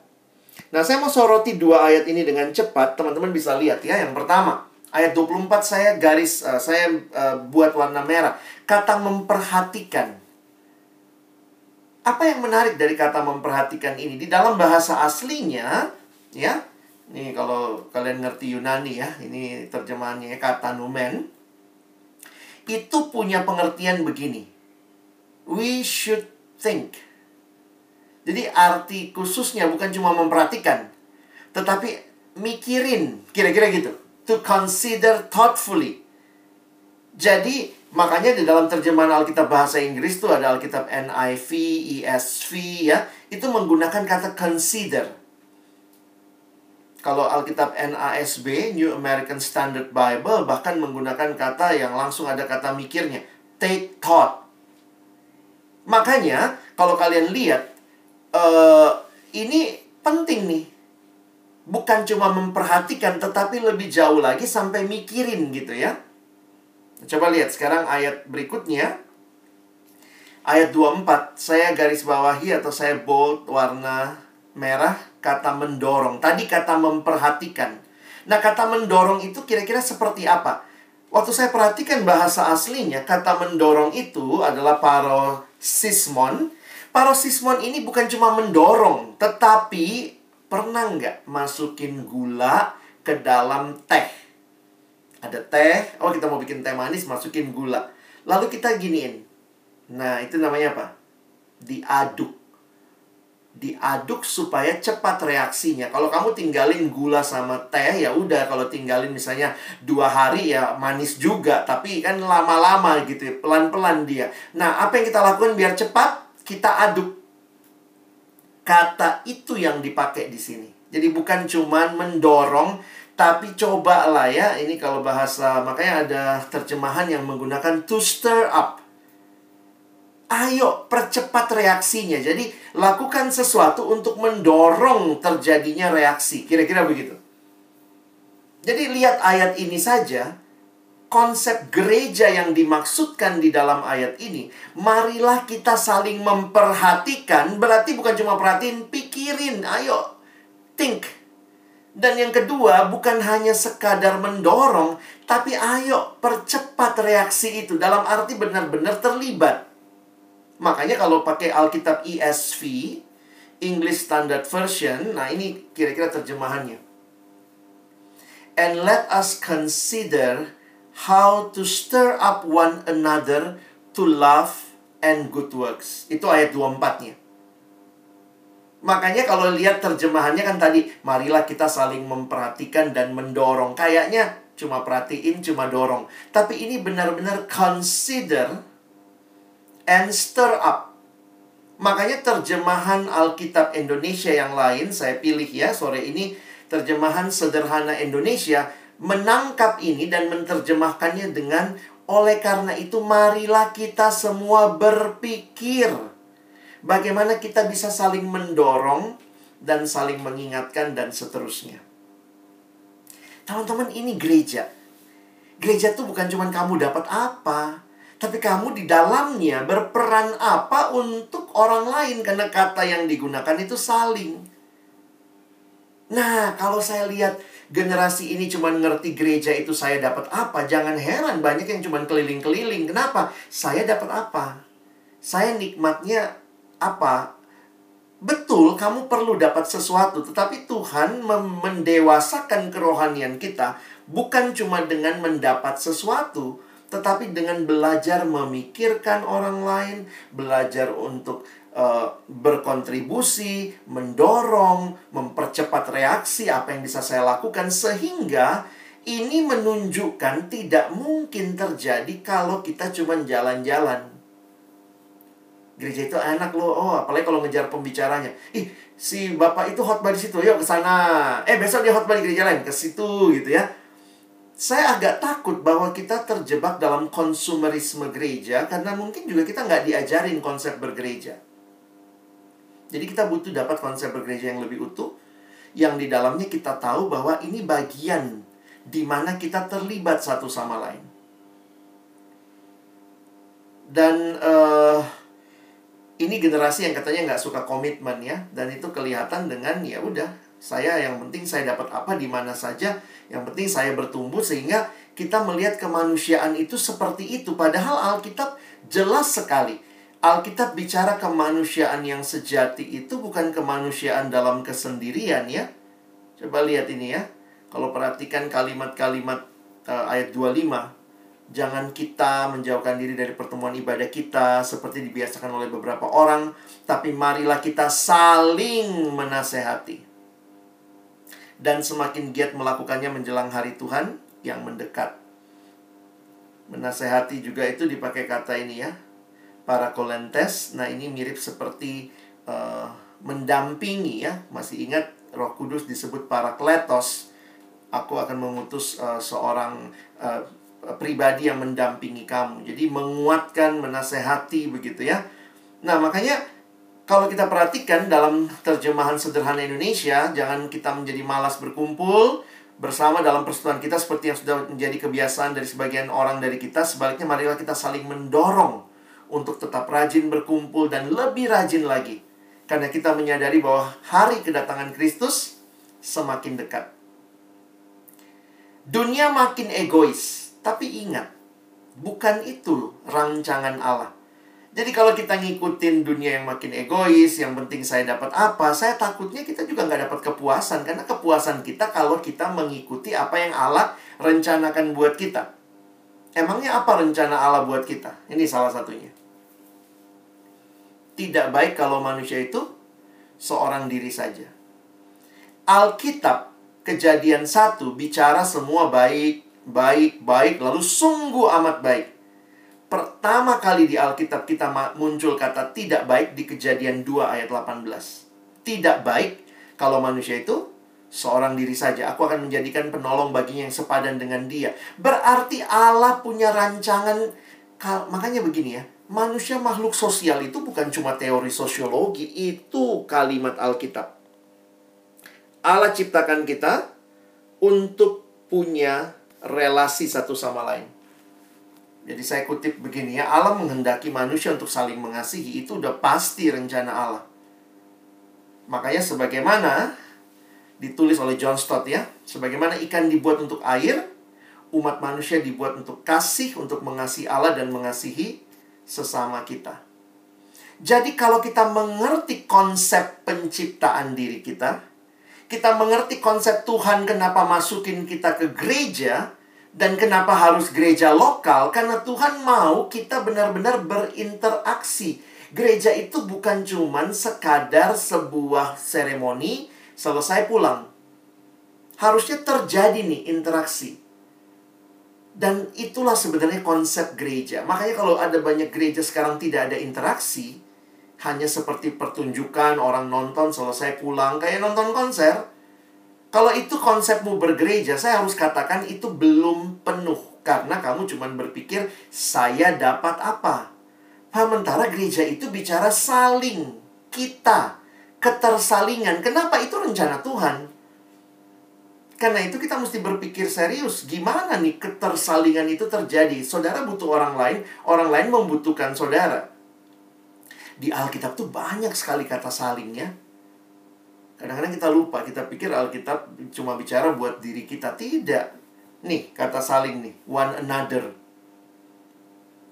Nah, saya mau soroti dua ayat ini dengan cepat, teman-teman bisa lihat ya. Yang pertama, ayat 24 saya garis uh, saya uh, buat warna merah. Kata memperhatikan. Apa yang menarik dari kata memperhatikan ini? Di dalam bahasa aslinya, ya. Nih kalau kalian ngerti Yunani ya, ini terjemahannya kata numen itu punya pengertian begini. We should think. Jadi arti khususnya bukan cuma memperhatikan, tetapi mikirin, kira-kira gitu. To consider thoughtfully. Jadi makanya di dalam terjemahan Alkitab bahasa Inggris itu ada Alkitab NIV, ESV ya, itu menggunakan kata consider. Kalau Alkitab NASB, New American Standard Bible, bahkan menggunakan kata yang langsung ada kata mikirnya. Take thought. Makanya, kalau kalian lihat, uh, ini penting nih. Bukan cuma memperhatikan, tetapi lebih jauh lagi sampai mikirin gitu ya. Coba lihat sekarang ayat berikutnya. Ayat 24, saya garis bawahi atau saya bold warna merah kata mendorong. Tadi kata memperhatikan. Nah, kata mendorong itu kira-kira seperti apa? Waktu saya perhatikan bahasa aslinya, kata mendorong itu adalah parosismon. Parosismon ini bukan cuma mendorong, tetapi pernah nggak masukin gula ke dalam teh? Ada teh, oh kita mau bikin teh manis, masukin gula. Lalu kita giniin. Nah, itu namanya apa? Diaduk diaduk supaya cepat reaksinya. Kalau kamu tinggalin gula sama teh ya udah kalau tinggalin misalnya dua hari ya manis juga tapi kan lama-lama gitu ya, pelan-pelan dia. Nah apa yang kita lakukan biar cepat kita aduk. Kata itu yang dipakai di sini. Jadi bukan cuman mendorong tapi cobalah ya ini kalau bahasa makanya ada terjemahan yang menggunakan to stir up Ayo percepat reaksinya. Jadi lakukan sesuatu untuk mendorong terjadinya reaksi. Kira-kira begitu. Jadi lihat ayat ini saja. Konsep gereja yang dimaksudkan di dalam ayat ini. Marilah kita saling memperhatikan. Berarti bukan cuma perhatiin, pikirin. Ayo, think. Dan yang kedua, bukan hanya sekadar mendorong, tapi ayo percepat reaksi itu. Dalam arti benar-benar terlibat. Makanya kalau pakai Alkitab ESV, English Standard Version, nah ini kira-kira terjemahannya. And let us consider how to stir up one another to love and good works. Itu ayat 24-nya. Makanya kalau lihat terjemahannya kan tadi, marilah kita saling memperhatikan dan mendorong. Kayaknya cuma perhatiin, cuma dorong. Tapi ini benar-benar consider and stir up. Makanya terjemahan Alkitab Indonesia yang lain saya pilih ya sore ini terjemahan sederhana Indonesia menangkap ini dan menerjemahkannya dengan oleh karena itu marilah kita semua berpikir bagaimana kita bisa saling mendorong dan saling mengingatkan dan seterusnya. Teman-teman ini gereja Gereja itu bukan cuma kamu dapat apa, tapi kamu di dalamnya berperan apa untuk orang lain karena kata yang digunakan itu saling. Nah, kalau saya lihat generasi ini cuma ngerti gereja itu saya dapat apa, jangan heran banyak yang cuma keliling-keliling. Kenapa? Saya dapat apa? Saya nikmatnya apa? Betul, kamu perlu dapat sesuatu, tetapi Tuhan mendewasakan kerohanian kita bukan cuma dengan mendapat sesuatu, tetapi dengan belajar memikirkan orang lain, belajar untuk uh, berkontribusi, mendorong, mempercepat reaksi apa yang bisa saya lakukan sehingga ini menunjukkan tidak mungkin terjadi kalau kita cuma jalan-jalan. Gereja itu enak loh, oh apalagi kalau ngejar pembicaranya. Ih, si bapak itu hotbar di situ, yuk ke sana. Eh besok dia hotbar di gereja lain, ke situ gitu ya saya agak takut bahwa kita terjebak dalam konsumerisme gereja karena mungkin juga kita nggak diajarin konsep bergereja. Jadi kita butuh dapat konsep bergereja yang lebih utuh, yang di dalamnya kita tahu bahwa ini bagian di mana kita terlibat satu sama lain. Dan uh, ini generasi yang katanya nggak suka komitmen ya, dan itu kelihatan dengan ya udah saya yang penting saya dapat apa di mana saja yang penting saya bertumbuh sehingga kita melihat kemanusiaan itu seperti itu. Padahal Alkitab jelas sekali. Alkitab bicara kemanusiaan yang sejati itu bukan kemanusiaan dalam kesendirian ya. Coba lihat ini ya. Kalau perhatikan kalimat-kalimat uh, ayat 25. Jangan kita menjauhkan diri dari pertemuan ibadah kita seperti dibiasakan oleh beberapa orang, tapi marilah kita saling menasehati dan semakin giat melakukannya menjelang hari Tuhan yang mendekat. Menasehati juga itu dipakai kata ini ya. Para kolentes, nah ini mirip seperti uh, mendampingi ya. Masih ingat Roh Kudus disebut para kletos. Aku akan mengutus uh, seorang uh, pribadi yang mendampingi kamu. Jadi menguatkan, menasehati begitu ya. Nah, makanya kalau kita perhatikan dalam terjemahan sederhana Indonesia, jangan kita menjadi malas berkumpul bersama dalam persekutuan kita seperti yang sudah menjadi kebiasaan dari sebagian orang dari kita. Sebaliknya, marilah kita saling mendorong untuk tetap rajin berkumpul dan lebih rajin lagi. Karena kita menyadari bahwa hari kedatangan Kristus semakin dekat. Dunia makin egois, tapi ingat, bukan itu rancangan Allah. Jadi kalau kita ngikutin dunia yang makin egois, yang penting saya dapat apa, saya takutnya kita juga nggak dapat kepuasan. Karena kepuasan kita kalau kita mengikuti apa yang Allah rencanakan buat kita. Emangnya apa rencana Allah buat kita? Ini salah satunya. Tidak baik kalau manusia itu seorang diri saja. Alkitab kejadian satu bicara semua baik, baik, baik, lalu sungguh amat baik pertama kali di Alkitab kita muncul kata tidak baik di kejadian 2 ayat 18. Tidak baik kalau manusia itu seorang diri saja. Aku akan menjadikan penolong baginya yang sepadan dengan dia. Berarti Allah punya rancangan. Makanya begini ya. Manusia makhluk sosial itu bukan cuma teori sosiologi. Itu kalimat Alkitab. Allah ciptakan kita untuk punya relasi satu sama lain. Jadi saya kutip begini ya, Allah menghendaki manusia untuk saling mengasihi itu udah pasti rencana Allah. Makanya sebagaimana ditulis oleh John Stott ya, sebagaimana ikan dibuat untuk air, umat manusia dibuat untuk kasih, untuk mengasihi Allah dan mengasihi sesama kita. Jadi kalau kita mengerti konsep penciptaan diri kita, kita mengerti konsep Tuhan kenapa masukin kita ke gereja, dan kenapa harus gereja lokal? Karena Tuhan mau kita benar-benar berinteraksi. Gereja itu bukan cuman sekadar sebuah seremoni selesai pulang. Harusnya terjadi nih interaksi. Dan itulah sebenarnya konsep gereja. Makanya kalau ada banyak gereja sekarang tidak ada interaksi, hanya seperti pertunjukan orang nonton selesai pulang kayak nonton konser kalau itu konsepmu bergereja, saya harus katakan itu belum penuh. Karena kamu cuma berpikir, saya dapat apa? Sementara gereja itu bicara saling, kita, ketersalingan. Kenapa itu rencana Tuhan? Karena itu kita mesti berpikir serius, gimana nih ketersalingan itu terjadi? Saudara butuh orang lain, orang lain membutuhkan saudara. Di Alkitab tuh banyak sekali kata salingnya. Kadang-kadang kita lupa, kita pikir Alkitab cuma bicara buat diri kita. Tidak. Nih, kata saling nih, one another.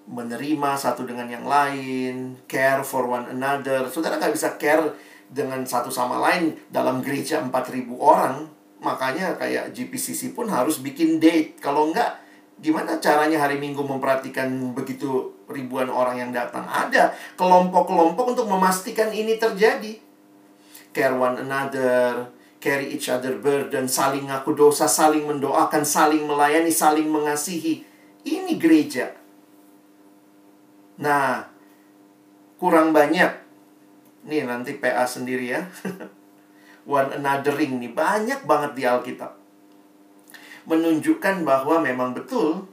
Menerima satu dengan yang lain, care for one another. Saudara nggak bisa care dengan satu sama lain dalam gereja 4000 orang Makanya kayak GPCC pun harus bikin date. Kalau enggak, gimana caranya hari Minggu memperhatikan begitu ribuan orang yang datang? Ada kelompok-kelompok untuk memastikan ini terjadi. Care one another, carry each other burden, saling ngaku dosa, saling mendoakan, saling melayani, saling mengasihi. Ini gereja. Nah, kurang banyak. Nih nanti PA sendiri ya. one anothering nih banyak banget di Alkitab. Menunjukkan bahwa memang betul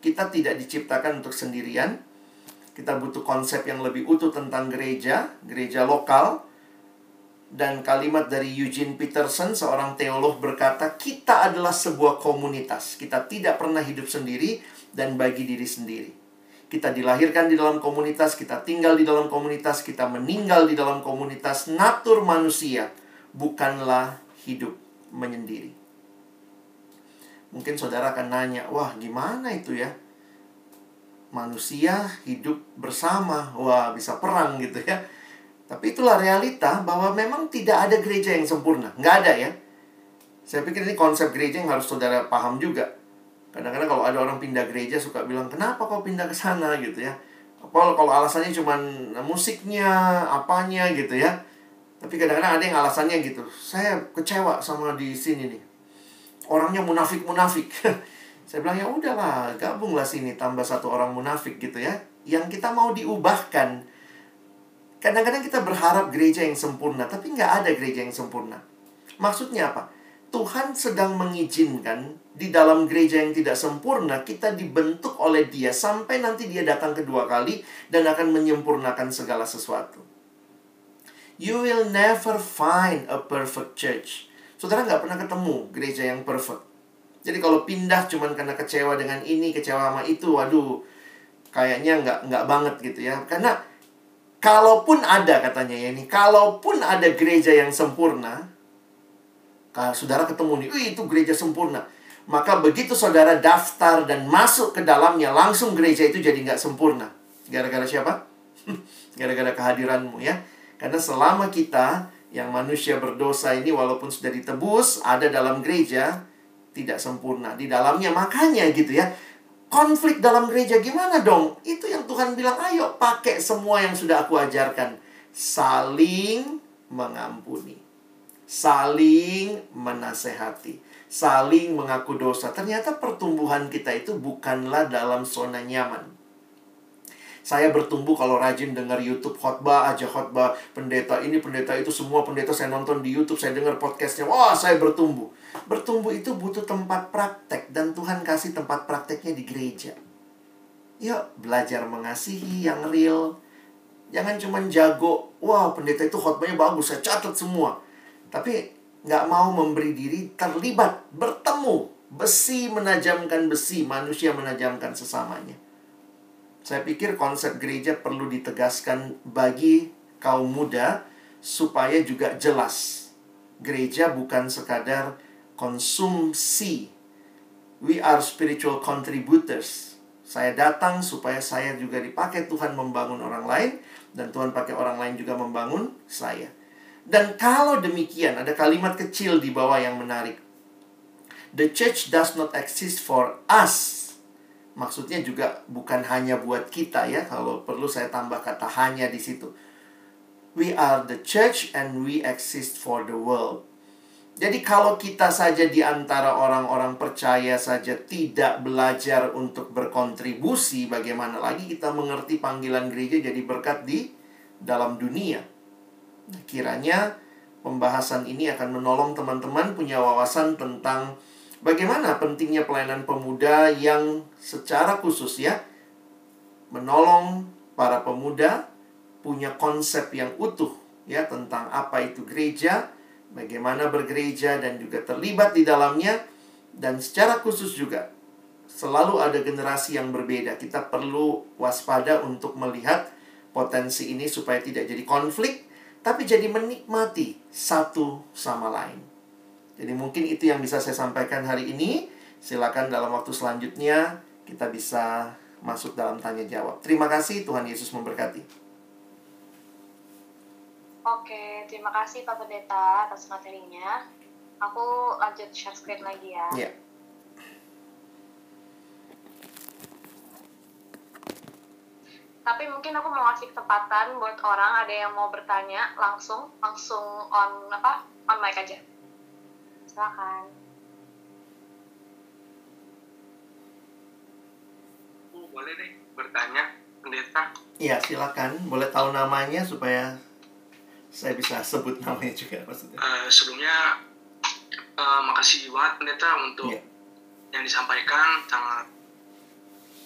kita tidak diciptakan untuk sendirian. Kita butuh konsep yang lebih utuh tentang gereja, gereja lokal. Dan kalimat dari Eugene Peterson, seorang teolog berkata, kita adalah sebuah komunitas. Kita tidak pernah hidup sendiri dan bagi diri sendiri. Kita dilahirkan di dalam komunitas, kita tinggal di dalam komunitas, kita meninggal di dalam komunitas. Natur manusia bukanlah hidup menyendiri. Mungkin saudara akan nanya, wah gimana itu ya? Manusia hidup bersama, wah bisa perang gitu ya. Tapi itulah realita bahwa memang tidak ada gereja yang sempurna. Nggak ada ya. Saya pikir ini konsep gereja yang harus saudara paham juga. Kadang-kadang kalau ada orang pindah gereja suka bilang, kenapa kau pindah ke sana gitu ya. Apa kalau alasannya cuma musiknya, apanya gitu ya tapi kadang-kadang ada yang alasannya gitu. Saya kecewa sama di sini nih. Orangnya munafik-munafik. saya bilang ya udahlah, gabunglah sini tambah satu orang munafik gitu ya. Yang kita mau diubahkan. Kadang-kadang kita berharap gereja yang sempurna, tapi nggak ada gereja yang sempurna. Maksudnya apa? Tuhan sedang mengizinkan di dalam gereja yang tidak sempurna, kita dibentuk oleh Dia sampai nanti Dia datang kedua kali dan akan menyempurnakan segala sesuatu. You will never find a perfect church. Saudara nggak pernah ketemu gereja yang perfect. Jadi kalau pindah cuman karena kecewa dengan ini, kecewa sama itu, waduh, kayaknya nggak nggak banget gitu ya. Karena kalaupun ada katanya ya ini, kalaupun ada gereja yang sempurna, kalau saudara ketemu nih, wih itu gereja sempurna. Maka begitu saudara daftar dan masuk ke dalamnya, langsung gereja itu jadi nggak sempurna. Gara-gara siapa? Gara-gara kehadiranmu ya. Karena selama kita yang manusia berdosa ini walaupun sudah ditebus ada dalam gereja tidak sempurna di dalamnya makanya gitu ya konflik dalam gereja gimana dong? Itu yang Tuhan bilang ayo pakai semua yang sudah aku ajarkan. Saling mengampuni. Saling menasehati. Saling mengaku dosa. Ternyata pertumbuhan kita itu bukanlah dalam zona nyaman saya bertumbuh kalau rajin dengar YouTube khotbah aja khotbah pendeta ini pendeta itu semua pendeta saya nonton di YouTube saya dengar podcastnya wah saya bertumbuh. Bertumbuh itu butuh tempat praktek dan Tuhan kasih tempat prakteknya di gereja. Yuk belajar mengasihi yang real. Jangan cuma jago wah pendeta itu khotbahnya bagus saya catat semua. Tapi nggak mau memberi diri terlibat bertemu. Besi menajamkan besi manusia menajamkan sesamanya saya pikir konsep gereja perlu ditegaskan bagi kaum muda supaya juga jelas. Gereja bukan sekadar konsumsi. We are spiritual contributors. Saya datang supaya saya juga dipakai Tuhan membangun orang lain dan Tuhan pakai orang lain juga membangun saya. Dan kalau demikian, ada kalimat kecil di bawah yang menarik. The church does not exist for us maksudnya juga bukan hanya buat kita ya kalau perlu saya tambah kata hanya di situ. We are the church and we exist for the world. Jadi kalau kita saja di antara orang-orang percaya saja tidak belajar untuk berkontribusi bagaimana lagi kita mengerti panggilan gereja jadi berkat di dalam dunia? Kiranya pembahasan ini akan menolong teman-teman punya wawasan tentang Bagaimana pentingnya pelayanan pemuda yang secara khusus ya menolong para pemuda punya konsep yang utuh ya tentang apa itu gereja bagaimana bergereja dan juga terlibat di dalamnya dan secara khusus juga selalu ada generasi yang berbeda. Kita perlu waspada untuk melihat potensi ini supaya tidak jadi konflik tapi jadi menikmati satu sama lain. Jadi mungkin itu yang bisa saya sampaikan hari ini. Silakan dalam waktu selanjutnya kita bisa masuk dalam tanya jawab. Terima kasih Tuhan Yesus memberkati. Oke, terima kasih Pak Pendeta atas materinya. Aku lanjut share screen lagi ya. Iya. Tapi mungkin aku mau ngasih kesempatan buat orang ada yang mau bertanya langsung langsung on apa on mic aja. Silakan. Oh, boleh deh bertanya pendeta Iya, silakan. Boleh tahu namanya supaya saya bisa sebut namanya juga maksudnya. Eh, sebelumnya eh, makasih banget pendeta untuk Iya. yang disampaikan sangat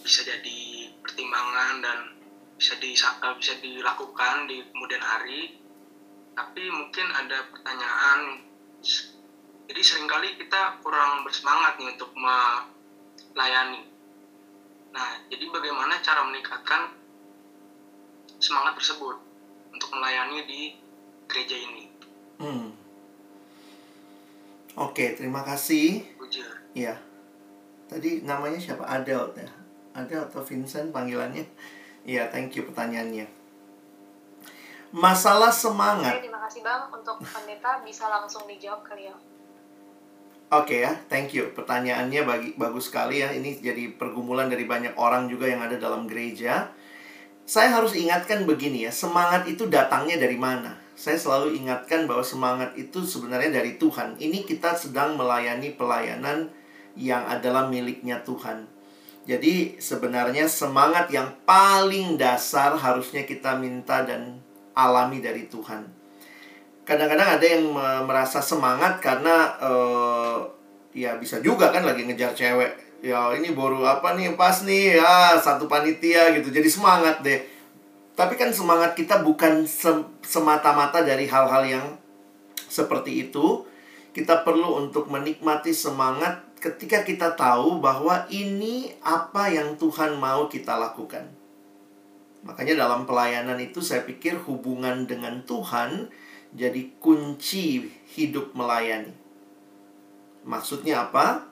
bisa jadi pertimbangan dan bisa di eh, bisa dilakukan di kemudian hari tapi mungkin ada pertanyaan jadi sering kali kita kurang bersemangat nih untuk melayani nah jadi bagaimana cara meningkatkan semangat tersebut untuk melayani di gereja ini Hmm. Oke, terima kasih. Ujar. Iya. Tadi namanya siapa? Adel ya? Adel atau Vincent panggilannya? Iya, thank you pertanyaannya. Masalah Oke, semangat. terima kasih Bang untuk pendeta bisa langsung dijawab kali ya. Oke ya, thank you. Pertanyaannya bagi bagus sekali ya. Ini jadi pergumulan dari banyak orang juga yang ada dalam gereja. Saya harus ingatkan begini ya, semangat itu datangnya dari mana? Saya selalu ingatkan bahwa semangat itu sebenarnya dari Tuhan. Ini kita sedang melayani pelayanan yang adalah miliknya Tuhan. Jadi sebenarnya semangat yang paling dasar harusnya kita minta dan alami dari Tuhan kadang-kadang ada yang me- merasa semangat karena eh, ya bisa juga kan lagi ngejar cewek. Ya ini baru apa nih pas nih ya satu panitia gitu. Jadi semangat deh. Tapi kan semangat kita bukan se- semata-mata dari hal-hal yang seperti itu. Kita perlu untuk menikmati semangat ketika kita tahu bahwa ini apa yang Tuhan mau kita lakukan. Makanya dalam pelayanan itu saya pikir hubungan dengan Tuhan jadi kunci hidup melayani. Maksudnya apa?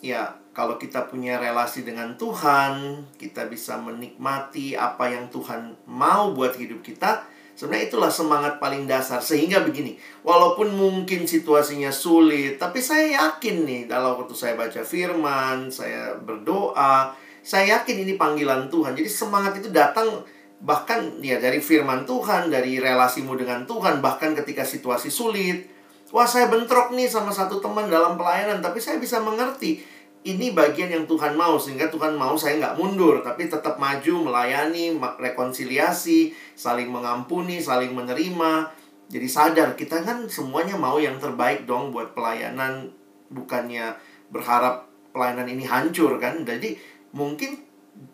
Ya, kalau kita punya relasi dengan Tuhan, kita bisa menikmati apa yang Tuhan mau buat hidup kita. Sebenarnya itulah semangat paling dasar. Sehingga begini, walaupun mungkin situasinya sulit, tapi saya yakin nih, dalam waktu saya baca firman, saya berdoa, saya yakin ini panggilan Tuhan. Jadi semangat itu datang bahkan ya dari firman Tuhan, dari relasimu dengan Tuhan, bahkan ketika situasi sulit. Wah, saya bentrok nih sama satu teman dalam pelayanan, tapi saya bisa mengerti ini bagian yang Tuhan mau sehingga Tuhan mau saya nggak mundur tapi tetap maju melayani rekonsiliasi saling mengampuni saling menerima. Jadi sadar kita kan semuanya mau yang terbaik dong buat pelayanan bukannya berharap pelayanan ini hancur kan? Jadi mungkin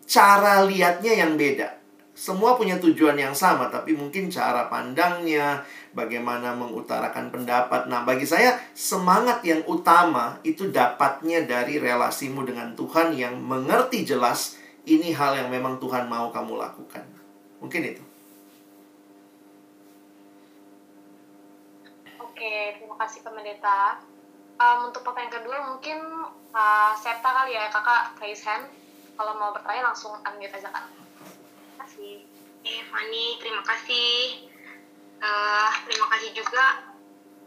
cara lihatnya yang beda semua punya tujuan yang sama tapi mungkin cara pandangnya bagaimana mengutarakan pendapat nah bagi saya semangat yang utama itu dapatnya dari relasimu dengan Tuhan yang mengerti jelas ini hal yang memang Tuhan mau kamu lakukan mungkin itu Oke, terima kasih Pendeta. Um, untuk pertanyaan kedua mungkin uh, Septa kali ya kakak raise hand. Kalau mau bertanya langsung unmute aja kak. Kasih. Eh, Fani, terima kasih. Eh, terima kasih juga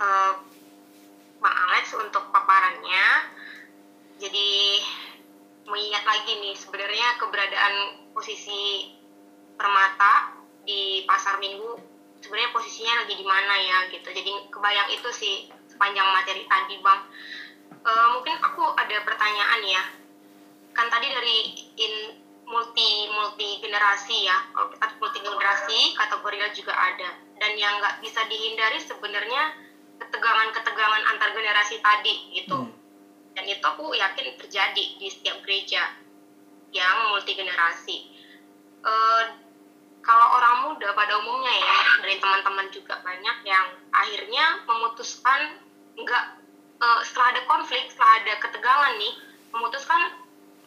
eh, Pak Alex untuk paparannya. Jadi mengingat lagi nih sebenarnya keberadaan posisi permata di pasar minggu sebenarnya posisinya lagi di mana ya gitu. Jadi kebayang itu sih sepanjang materi tadi bang. Eh, mungkin aku ada pertanyaan ya. Kan tadi dari in multi multi generasi ya. Kalau kita multi generasi kategorinya juga ada. Dan yang nggak bisa dihindari sebenarnya ketegangan ketegangan antar generasi tadi gitu. Hmm. dan itu aku yakin terjadi di setiap gereja yang multi generasi. Eh, kalau orang muda pada umumnya ya dari teman-teman juga banyak yang akhirnya memutuskan nggak uh, setelah ada konflik setelah ada ketegangan nih memutuskan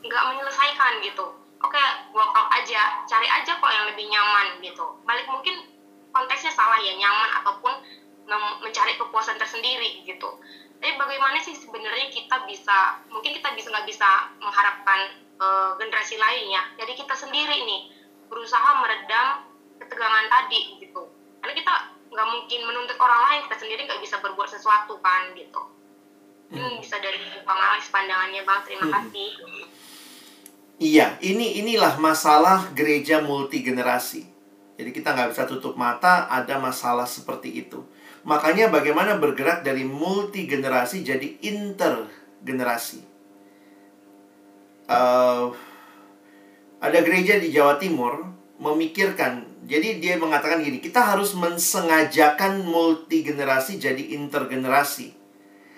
nggak menyelesaikan gitu oke walk out aja cari aja kok yang lebih nyaman gitu. Balik mungkin konteksnya salah ya nyaman ataupun mencari kepuasan tersendiri gitu. Tapi bagaimana sih sebenarnya kita bisa mungkin kita bisa nggak bisa mengharapkan uh, generasi lainnya jadi kita sendiri nih berusaha meredam ketegangan tadi gitu. Karena kita nggak mungkin menuntut orang lain kita sendiri nggak bisa berbuat sesuatu kan gitu. Hmm. bisa dari Alex pandangannya Bang terima hmm. kasih Iya, ini inilah masalah gereja multi generasi. Jadi kita nggak bisa tutup mata ada masalah seperti itu. Makanya bagaimana bergerak dari multi generasi jadi intergenerasi. Uh, ada gereja di Jawa Timur memikirkan, jadi dia mengatakan gini, kita harus mensengajakan multi generasi jadi intergenerasi.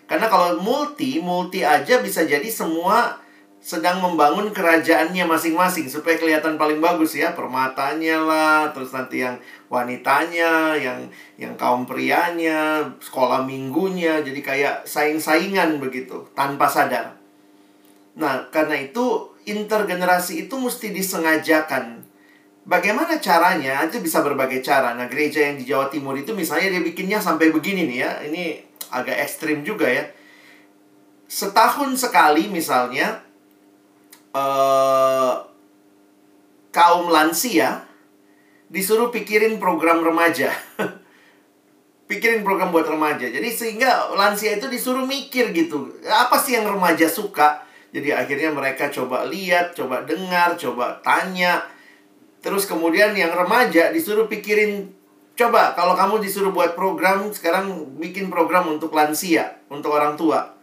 Karena kalau multi, multi aja bisa jadi semua sedang membangun kerajaannya masing-masing supaya kelihatan paling bagus ya. Permatanya lah terus nanti yang wanitanya yang yang kaum prianya sekolah minggunya. Jadi kayak saing-saingan begitu tanpa sadar. Nah karena itu intergenerasi itu mesti disengajakan. Bagaimana caranya? Itu bisa berbagai cara. Nah gereja yang di Jawa Timur itu misalnya dia bikinnya sampai begini nih ya. Ini agak ekstrim juga ya. Setahun sekali misalnya uh, kaum lansia disuruh pikirin program remaja. pikirin program buat remaja. Jadi sehingga lansia itu disuruh mikir gitu. Apa sih yang remaja suka? Jadi akhirnya mereka coba lihat, coba dengar, coba tanya. Terus kemudian yang remaja disuruh pikirin Coba kalau kamu disuruh buat program sekarang bikin program untuk lansia, untuk orang tua.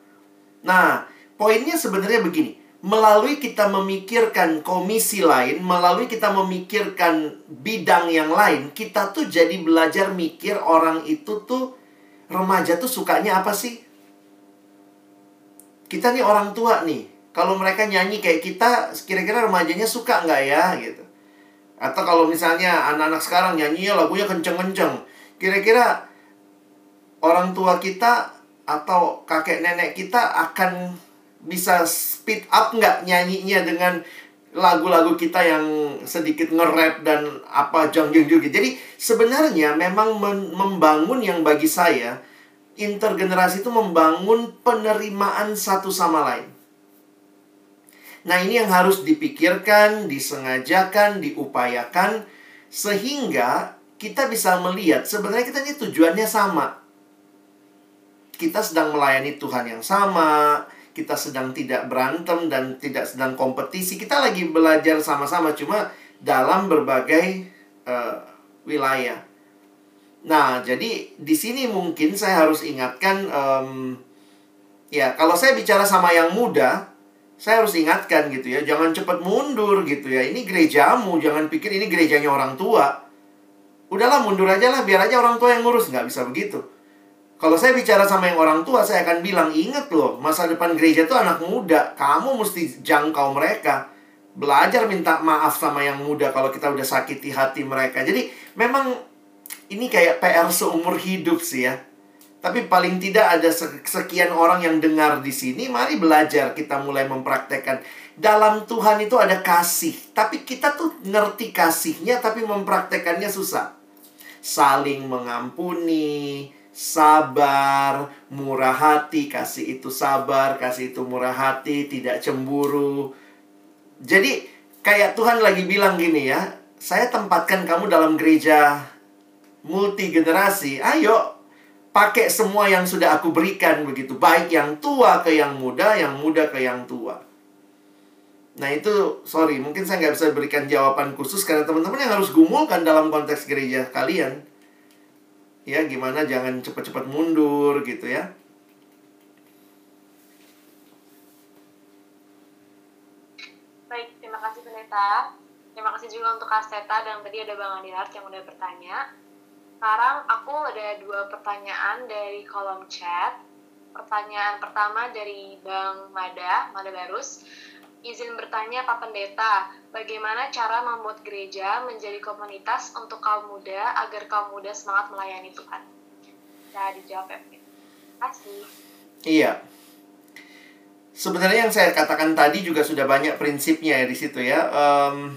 Nah, poinnya sebenarnya begini melalui kita memikirkan komisi lain, melalui kita memikirkan bidang yang lain, kita tuh jadi belajar mikir orang itu tuh remaja tuh sukanya apa sih? Kita nih orang tua nih, kalau mereka nyanyi kayak kita, kira-kira remajanya suka nggak ya gitu? Atau kalau misalnya anak-anak sekarang nyanyi lagunya kenceng-kenceng, kira-kira orang tua kita atau kakek nenek kita akan bisa speed up nggak nyanyinya dengan lagu-lagu kita yang sedikit nge-rap dan apa jong juga. Jadi sebenarnya memang membangun yang bagi saya intergenerasi itu membangun penerimaan satu sama lain. Nah, ini yang harus dipikirkan, disengajakan, diupayakan sehingga kita bisa melihat sebenarnya kita ini tujuannya sama. Kita sedang melayani Tuhan yang sama, kita sedang tidak berantem dan tidak sedang kompetisi. Kita lagi belajar sama-sama cuma dalam berbagai uh, wilayah. Nah, jadi di sini mungkin saya harus ingatkan um, ya, kalau saya bicara sama yang muda, saya harus ingatkan gitu ya, jangan cepat mundur gitu ya. Ini gerejamu, jangan pikir ini gerejanya orang tua. Udahlah mundur aja lah, biar aja orang tua yang ngurus, nggak bisa begitu. Kalau saya bicara sama yang orang tua, saya akan bilang, ingat loh, masa depan gereja itu anak muda. Kamu mesti jangkau mereka. Belajar minta maaf sama yang muda kalau kita udah sakiti hati mereka. Jadi memang ini kayak PR seumur hidup sih ya. Tapi paling tidak ada sekian orang yang dengar di sini. Mari belajar kita mulai mempraktekkan. Dalam Tuhan itu ada kasih. Tapi kita tuh ngerti kasihnya tapi mempraktekannya susah. Saling mengampuni, sabar, murah hati, kasih itu sabar, kasih itu murah hati, tidak cemburu. Jadi kayak Tuhan lagi bilang gini ya, saya tempatkan kamu dalam gereja multi generasi. Ayo pakai semua yang sudah aku berikan begitu, baik yang tua ke yang muda, yang muda ke yang tua. Nah itu, sorry, mungkin saya nggak bisa berikan jawaban khusus karena teman-teman yang harus gumulkan dalam konteks gereja kalian ya gimana jangan cepat-cepat mundur gitu ya. Baik terima kasih pendeta. Terima kasih juga untuk Kaseta dan tadi ada Bang Adiart yang udah bertanya. Sekarang aku ada dua pertanyaan dari kolom chat. Pertanyaan pertama dari Bang Mada Mada Barus Izin bertanya Pak Pendeta, bagaimana cara membuat gereja menjadi komunitas untuk kaum muda agar kaum muda semangat melayani Tuhan? bisa dijawab Terima kasih. Iya. Sebenarnya yang saya katakan tadi juga sudah banyak prinsipnya ya di situ ya. Em,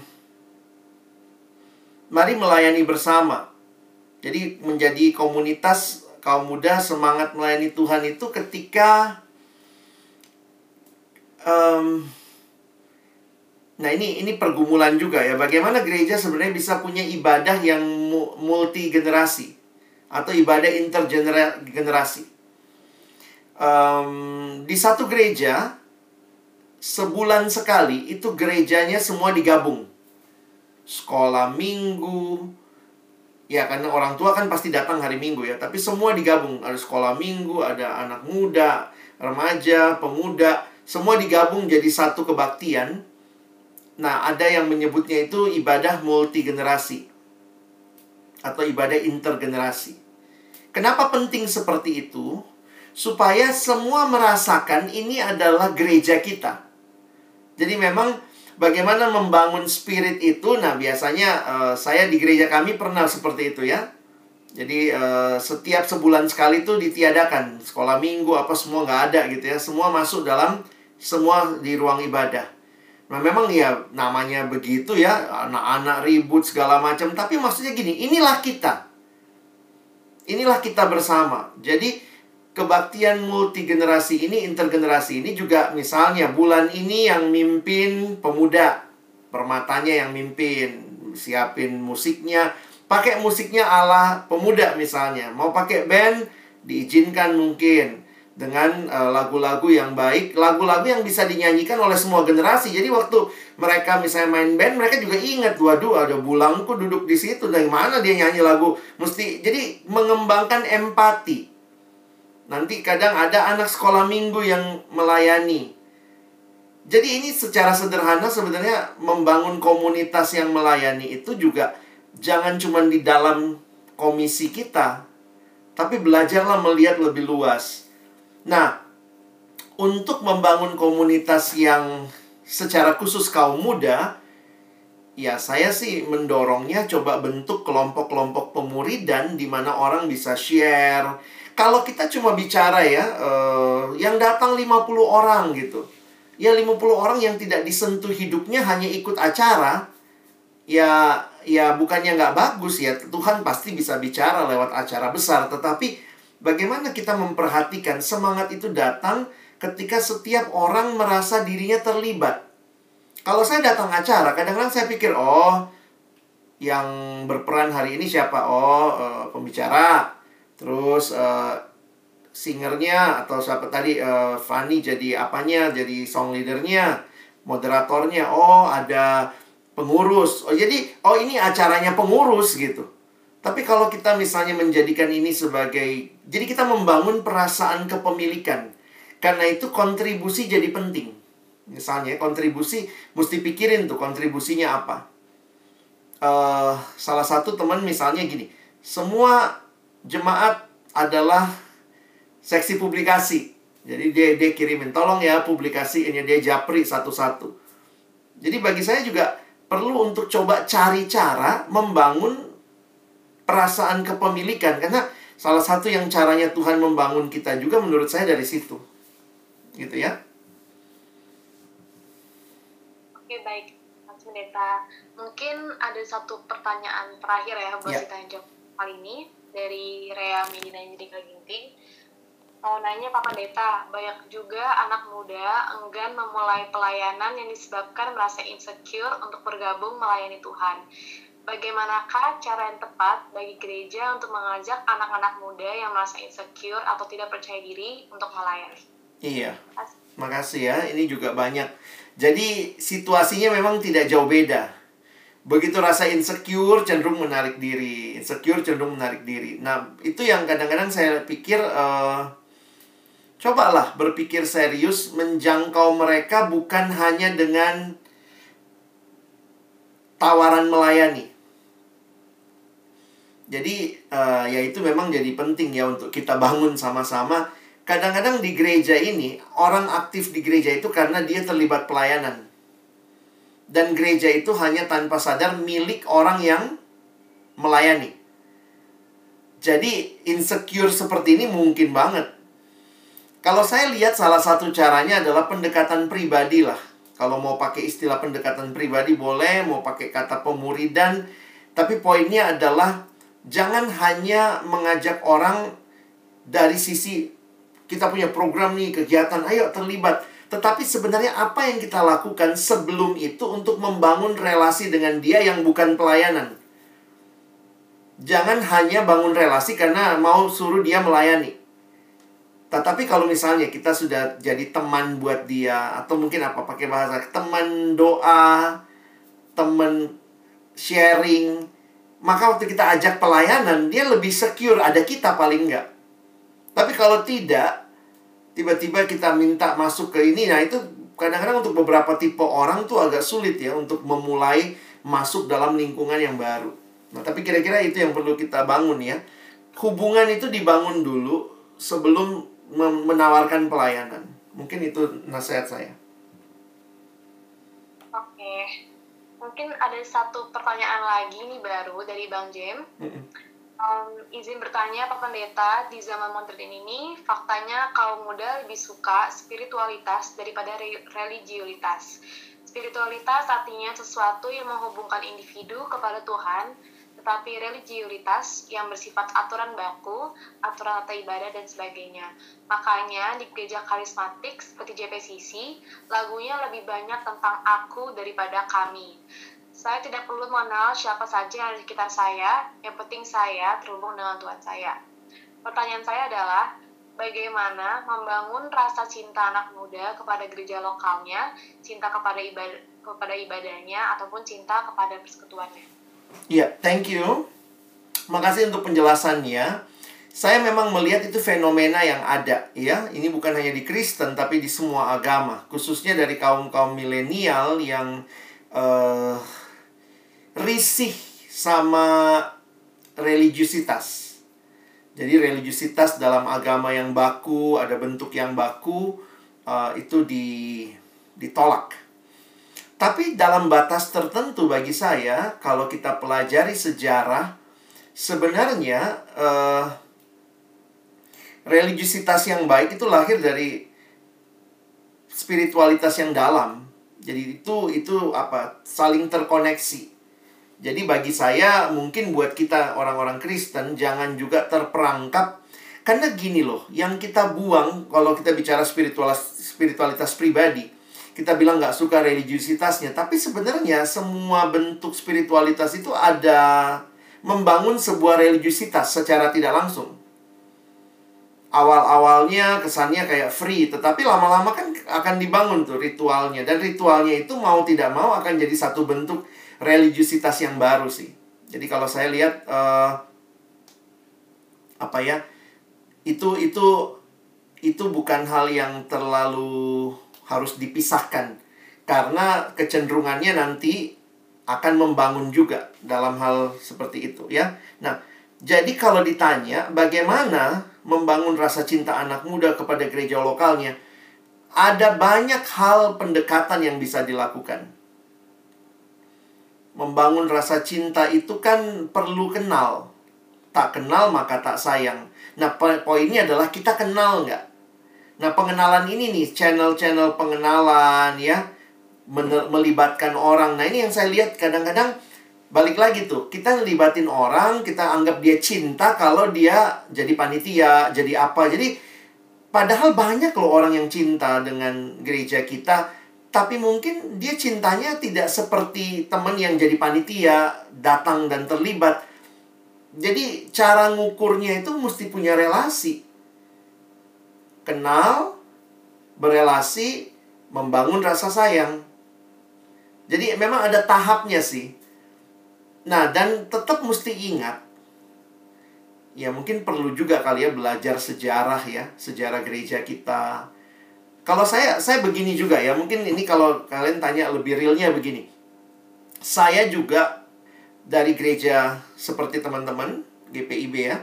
mari melayani bersama. Jadi menjadi komunitas kaum muda semangat melayani Tuhan itu ketika em, Nah ini ini pergumulan juga ya. Bagaimana gereja sebenarnya bisa punya ibadah yang mu- multi generasi atau ibadah intergenerasi. Em, di satu gereja sebulan sekali itu gerejanya semua digabung. Sekolah minggu, ya karena orang tua kan pasti datang hari minggu ya. Tapi semua digabung. Ada sekolah minggu, ada anak muda, remaja, pemuda, semua digabung jadi satu kebaktian. Nah, ada yang menyebutnya itu ibadah multi generasi atau ibadah intergenerasi. Kenapa penting seperti itu? Supaya semua merasakan ini adalah gereja kita. Jadi memang bagaimana membangun spirit itu, nah biasanya eh, saya di gereja kami pernah seperti itu ya. Jadi eh, setiap sebulan sekali itu ditiadakan sekolah minggu apa semua nggak ada gitu ya. Semua masuk dalam semua di ruang ibadah. Nah memang ya namanya begitu ya anak-anak ribut segala macam. Tapi maksudnya gini, inilah kita. Inilah kita bersama. Jadi kebaktian multi generasi ini, intergenerasi ini juga misalnya bulan ini yang mimpin pemuda. Permatanya yang mimpin, siapin musiknya, pakai musiknya ala pemuda misalnya. Mau pakai band diizinkan mungkin dengan eh, lagu-lagu yang baik, lagu-lagu yang bisa dinyanyikan oleh semua generasi. Jadi waktu mereka misalnya main band, mereka juga ingat, waduh ada bulangku duduk di situ, dari mana dia nyanyi lagu. Mesti jadi mengembangkan empati. Nanti kadang ada anak sekolah minggu yang melayani. Jadi ini secara sederhana sebenarnya membangun komunitas yang melayani itu juga jangan cuma di dalam komisi kita, tapi belajarlah melihat lebih luas. Nah, untuk membangun komunitas yang secara khusus kaum muda, ya saya sih mendorongnya coba bentuk kelompok-kelompok pemuridan di mana orang bisa share. Kalau kita cuma bicara ya, eh, yang datang 50 orang gitu. Ya 50 orang yang tidak disentuh hidupnya hanya ikut acara, ya ya bukannya nggak bagus ya Tuhan pasti bisa bicara lewat acara besar tetapi bagaimana kita memperhatikan semangat itu datang ketika setiap orang merasa dirinya terlibat kalau saya datang acara kadang-kadang saya pikir oh yang berperan hari ini siapa oh eh, pembicara terus eh, singernya atau siapa tadi eh, Fanny jadi apanya jadi song leadernya moderatornya oh ada pengurus. Oh, jadi oh ini acaranya pengurus gitu. Tapi kalau kita misalnya menjadikan ini sebagai jadi kita membangun perasaan kepemilikan. Karena itu kontribusi jadi penting. Misalnya kontribusi mesti pikirin tuh kontribusinya apa. Eh salah satu teman misalnya gini, semua jemaat adalah seksi publikasi. Jadi dia dia kirimin tolong ya publikasi ini dia japri satu-satu. Jadi bagi saya juga perlu untuk coba cari cara membangun perasaan kepemilikan karena salah satu yang caranya Tuhan membangun kita juga menurut saya dari situ. Gitu ya. Oke baik, Mas Pendeta. Mungkin ada satu pertanyaan terakhir ya buat Ya. kita yang jawab kali ini dari Rea Medina Jendika Ginting. Mau nanya Pak Pendeta, banyak juga anak muda enggan memulai pelayanan yang disebabkan merasa insecure untuk bergabung melayani Tuhan. Bagaimanakah cara yang tepat bagi gereja untuk mengajak anak-anak muda yang merasa insecure atau tidak percaya diri untuk melayani? Iya. Makasih ya, ini juga banyak. Jadi situasinya memang tidak jauh beda. Begitu rasa insecure cenderung menarik diri, insecure cenderung menarik diri. Nah, itu yang kadang-kadang saya pikir eh, cobalah berpikir serius menjangkau mereka bukan hanya dengan tawaran melayani. Jadi eh, ya itu memang jadi penting ya untuk kita bangun sama-sama. Kadang-kadang di gereja ini orang aktif di gereja itu karena dia terlibat pelayanan. Dan gereja itu hanya tanpa sadar milik orang yang melayani. Jadi insecure seperti ini mungkin banget. Kalau saya lihat salah satu caranya adalah pendekatan pribadi lah. Kalau mau pakai istilah pendekatan pribadi boleh, mau pakai kata pemuridan. Tapi poinnya adalah jangan hanya mengajak orang dari sisi kita punya program nih, kegiatan, ayo terlibat. Tetapi sebenarnya apa yang kita lakukan sebelum itu untuk membangun relasi dengan dia yang bukan pelayanan. Jangan hanya bangun relasi karena mau suruh dia melayani. Tetapi kalau misalnya kita sudah jadi teman buat dia atau mungkin apa pakai bahasa teman doa, teman sharing, maka waktu kita ajak pelayanan dia lebih secure ada kita paling enggak. Tapi kalau tidak, tiba-tiba kita minta masuk ke ini, nah itu kadang-kadang untuk beberapa tipe orang tuh agak sulit ya untuk memulai masuk dalam lingkungan yang baru. Nah, tapi kira-kira itu yang perlu kita bangun ya. Hubungan itu dibangun dulu sebelum menawarkan pelayanan. Mungkin itu nasihat saya. Oke. Mungkin ada satu pertanyaan lagi nih baru dari Bang Jem. Um, izin bertanya Pak Pendeta, di zaman modern ini faktanya kaum muda lebih suka spiritualitas daripada religiulitas. Spiritualitas artinya sesuatu yang menghubungkan individu kepada Tuhan tetapi religiulitas yang bersifat aturan baku, aturan atau ibadah, dan sebagainya. Makanya di gereja karismatik seperti JPCC, lagunya lebih banyak tentang aku daripada kami. Saya tidak perlu mengenal siapa saja yang ada di sekitar saya, yang penting saya terhubung dengan Tuhan saya. Pertanyaan saya adalah, bagaimana membangun rasa cinta anak muda kepada gereja lokalnya, cinta kepada ibadah, kepada ibadahnya, ataupun cinta kepada persekutuannya? Iya, yeah, thank you. Makasih untuk penjelasannya. Saya memang melihat itu fenomena yang ada, ya. Ini bukan hanya di Kristen, tapi di semua agama, khususnya dari kaum kaum milenial yang uh, risih sama religiusitas. Jadi religiusitas dalam agama yang baku, ada bentuk yang baku, uh, itu di, ditolak. Tapi dalam batas tertentu bagi saya, kalau kita pelajari sejarah, sebenarnya uh, religiusitas yang baik itu lahir dari spiritualitas yang dalam. Jadi itu itu apa? Saling terkoneksi. Jadi bagi saya mungkin buat kita orang-orang Kristen jangan juga terperangkap karena gini loh, yang kita buang kalau kita bicara spiritualitas spiritualitas pribadi kita bilang nggak suka religiusitasnya, tapi sebenarnya semua bentuk spiritualitas itu ada membangun sebuah religiusitas secara tidak langsung. Awal-awalnya kesannya kayak free, tetapi lama-lama kan akan dibangun tuh ritualnya. Dan ritualnya itu mau tidak mau akan jadi satu bentuk religiusitas yang baru sih. Jadi kalau saya lihat uh, apa ya, itu itu itu bukan hal yang terlalu harus dipisahkan karena kecenderungannya nanti akan membangun juga dalam hal seperti itu ya. Nah, jadi kalau ditanya bagaimana membangun rasa cinta anak muda kepada gereja lokalnya, ada banyak hal pendekatan yang bisa dilakukan. Membangun rasa cinta itu kan perlu kenal. Tak kenal maka tak sayang. Nah, poinnya adalah kita kenal nggak? Nah, pengenalan ini nih, channel-channel pengenalan ya, melibatkan orang. Nah, ini yang saya lihat kadang-kadang balik lagi tuh, kita ngelibatin orang, kita anggap dia cinta kalau dia jadi panitia, jadi apa. Jadi padahal banyak loh orang yang cinta dengan gereja kita, tapi mungkin dia cintanya tidak seperti teman yang jadi panitia, datang dan terlibat. Jadi cara ngukurnya itu mesti punya relasi kenal, berelasi, membangun rasa sayang. Jadi memang ada tahapnya sih. Nah, dan tetap mesti ingat ya mungkin perlu juga kali ya belajar sejarah ya, sejarah gereja kita. Kalau saya saya begini juga ya, mungkin ini kalau kalian tanya lebih realnya begini. Saya juga dari gereja seperti teman-teman GPIB ya.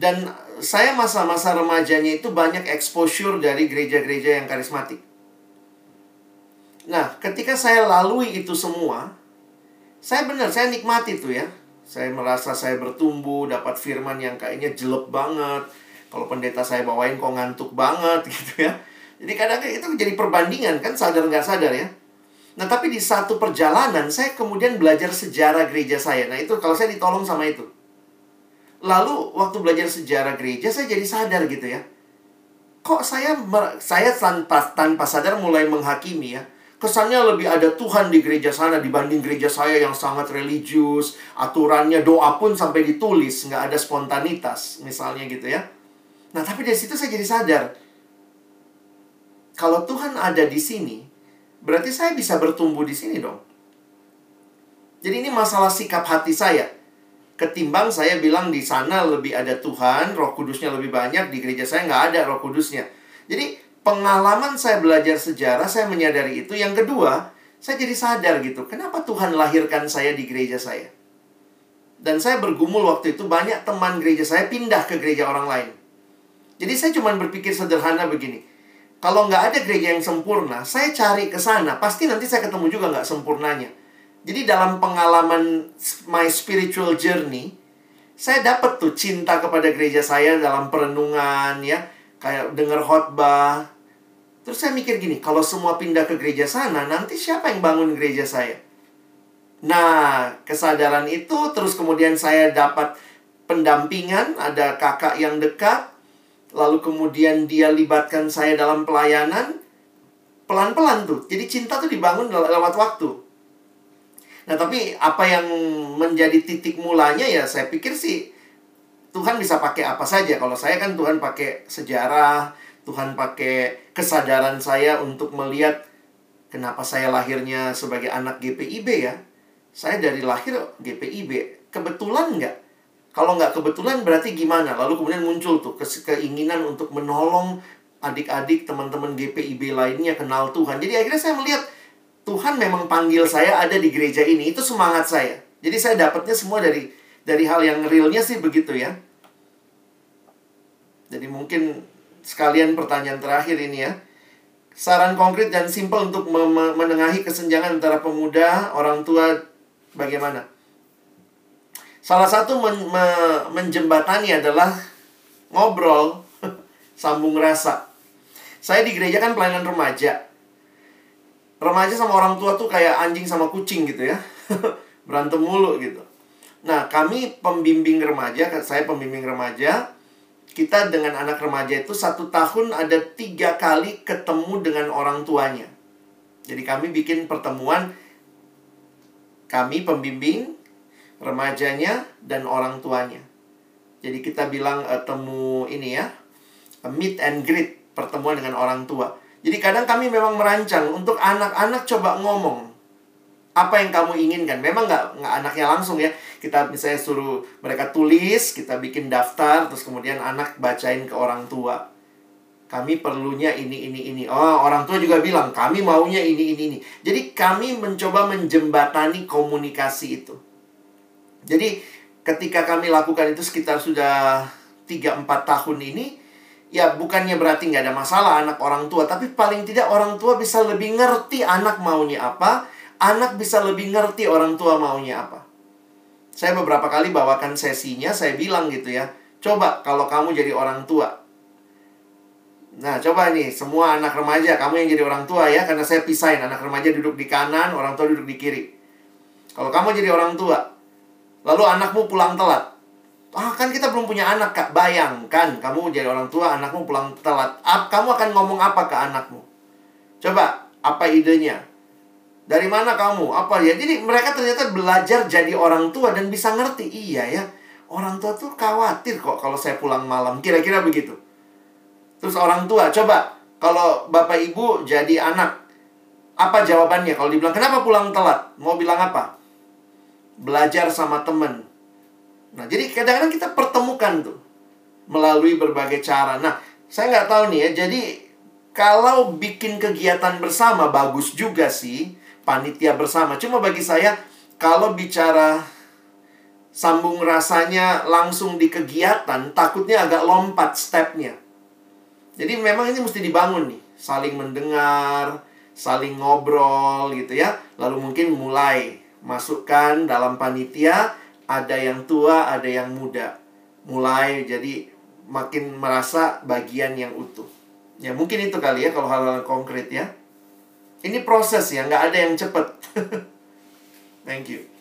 Dan saya masa-masa remajanya itu banyak exposure dari gereja-gereja yang karismatik. Nah, ketika saya lalui itu semua, saya benar, saya nikmati itu ya. Saya merasa saya bertumbuh, dapat firman yang kayaknya jelek banget. Kalau pendeta saya bawain kok ngantuk banget gitu ya. Jadi kadang itu jadi perbandingan kan sadar nggak sadar ya. Nah tapi di satu perjalanan saya kemudian belajar sejarah gereja saya. Nah itu kalau saya ditolong sama itu. Lalu waktu belajar sejarah gereja saya jadi sadar gitu ya. Kok saya saya tanpa tanpa sadar mulai menghakimi ya kesannya lebih ada Tuhan di gereja sana dibanding gereja saya yang sangat religius, aturannya doa pun sampai ditulis, nggak ada spontanitas, misalnya gitu ya. Nah, tapi dari situ saya jadi sadar, kalau Tuhan ada di sini, berarti saya bisa bertumbuh di sini dong. Jadi ini masalah sikap hati saya. Ketimbang saya bilang di sana lebih ada Tuhan, roh kudusnya lebih banyak, di gereja saya nggak ada roh kudusnya. Jadi pengalaman saya belajar sejarah, saya menyadari itu. Yang kedua, saya jadi sadar gitu, kenapa Tuhan lahirkan saya di gereja saya? Dan saya bergumul waktu itu, banyak teman gereja saya pindah ke gereja orang lain. Jadi saya cuma berpikir sederhana begini, kalau nggak ada gereja yang sempurna, saya cari ke sana, pasti nanti saya ketemu juga nggak sempurnanya. Jadi dalam pengalaman my spiritual journey, saya dapat tuh cinta kepada gereja saya dalam perenungan ya kayak dengar khotbah. Terus saya mikir gini, kalau semua pindah ke gereja sana, nanti siapa yang bangun gereja saya? Nah, kesadaran itu terus kemudian saya dapat pendampingan, ada kakak yang dekat, lalu kemudian dia libatkan saya dalam pelayanan, pelan-pelan tuh. Jadi cinta tuh dibangun lewat waktu. Nah, tapi apa yang menjadi titik mulanya ya saya pikir sih Tuhan bisa pakai apa saja. Kalau saya kan Tuhan pakai sejarah, Tuhan pakai kesadaran saya untuk melihat kenapa saya lahirnya sebagai anak GPIB ya. Saya dari lahir GPIB. Kebetulan nggak? Kalau nggak kebetulan berarti gimana? Lalu kemudian muncul tuh keinginan untuk menolong adik-adik teman-teman GPIB lainnya kenal Tuhan. Jadi akhirnya saya melihat Tuhan memang panggil saya ada di gereja ini. Itu semangat saya. Jadi saya dapatnya semua dari dari hal yang realnya sih begitu ya. Jadi mungkin sekalian pertanyaan terakhir ini ya. Saran konkret dan simpel untuk menengahi kesenjangan antara pemuda, orang tua bagaimana? Salah satu men me menjembatani adalah ngobrol, sambung rasa. Saya di gereja kan pelayanan remaja. Remaja sama orang tua tuh kayak anjing sama kucing gitu ya. Berantem mulu gitu. Nah, kami pembimbing remaja, saya pembimbing remaja, kita dengan anak remaja itu satu tahun ada tiga kali ketemu dengan orang tuanya. Jadi kami bikin pertemuan, kami pembimbing, remajanya, dan orang tuanya. Jadi kita bilang uh, temu ini ya, meet and greet, pertemuan dengan orang tua. Jadi kadang kami memang merancang untuk anak-anak coba ngomong apa yang kamu inginkan. Memang nggak nggak anaknya langsung ya. Kita misalnya suruh mereka tulis, kita bikin daftar, terus kemudian anak bacain ke orang tua. Kami perlunya ini, ini, ini. Oh, orang tua juga bilang, kami maunya ini, ini, ini. Jadi kami mencoba menjembatani komunikasi itu. Jadi ketika kami lakukan itu sekitar sudah 3-4 tahun ini, ya bukannya berarti nggak ada masalah anak orang tua, tapi paling tidak orang tua bisa lebih ngerti anak maunya apa, anak bisa lebih ngerti orang tua maunya apa. Saya beberapa kali bawakan sesinya, saya bilang gitu ya, coba kalau kamu jadi orang tua. Nah, coba nih, semua anak remaja, kamu yang jadi orang tua ya, karena saya pisahin, anak remaja duduk di kanan, orang tua duduk di kiri. Kalau kamu jadi orang tua, lalu anakmu pulang telat. Ah, kan kita belum punya anak, Kak. Bayangkan, kamu jadi orang tua, anakmu pulang telat. Kamu akan ngomong apa ke anakmu? Coba, apa idenya? Dari mana kamu? Apa ya? Jadi mereka ternyata belajar jadi orang tua dan bisa ngerti. Iya ya, orang tua tuh khawatir kok kalau saya pulang malam. Kira-kira begitu. Terus orang tua, coba kalau bapak ibu jadi anak, apa jawabannya? Kalau dibilang, kenapa pulang telat? Mau bilang apa? Belajar sama temen. Nah, jadi kadang-kadang kita pertemukan tuh. Melalui berbagai cara. Nah, saya nggak tahu nih ya. Jadi, kalau bikin kegiatan bersama, bagus juga sih panitia bersama. Cuma bagi saya, kalau bicara sambung rasanya langsung di kegiatan, takutnya agak lompat stepnya. Jadi memang ini mesti dibangun nih, saling mendengar, saling ngobrol gitu ya. Lalu mungkin mulai masukkan dalam panitia ada yang tua, ada yang muda. Mulai jadi makin merasa bagian yang utuh. Ya mungkin itu kali ya kalau hal-hal konkret ya. Ini proses ya, nggak ada yang cepat. Thank you.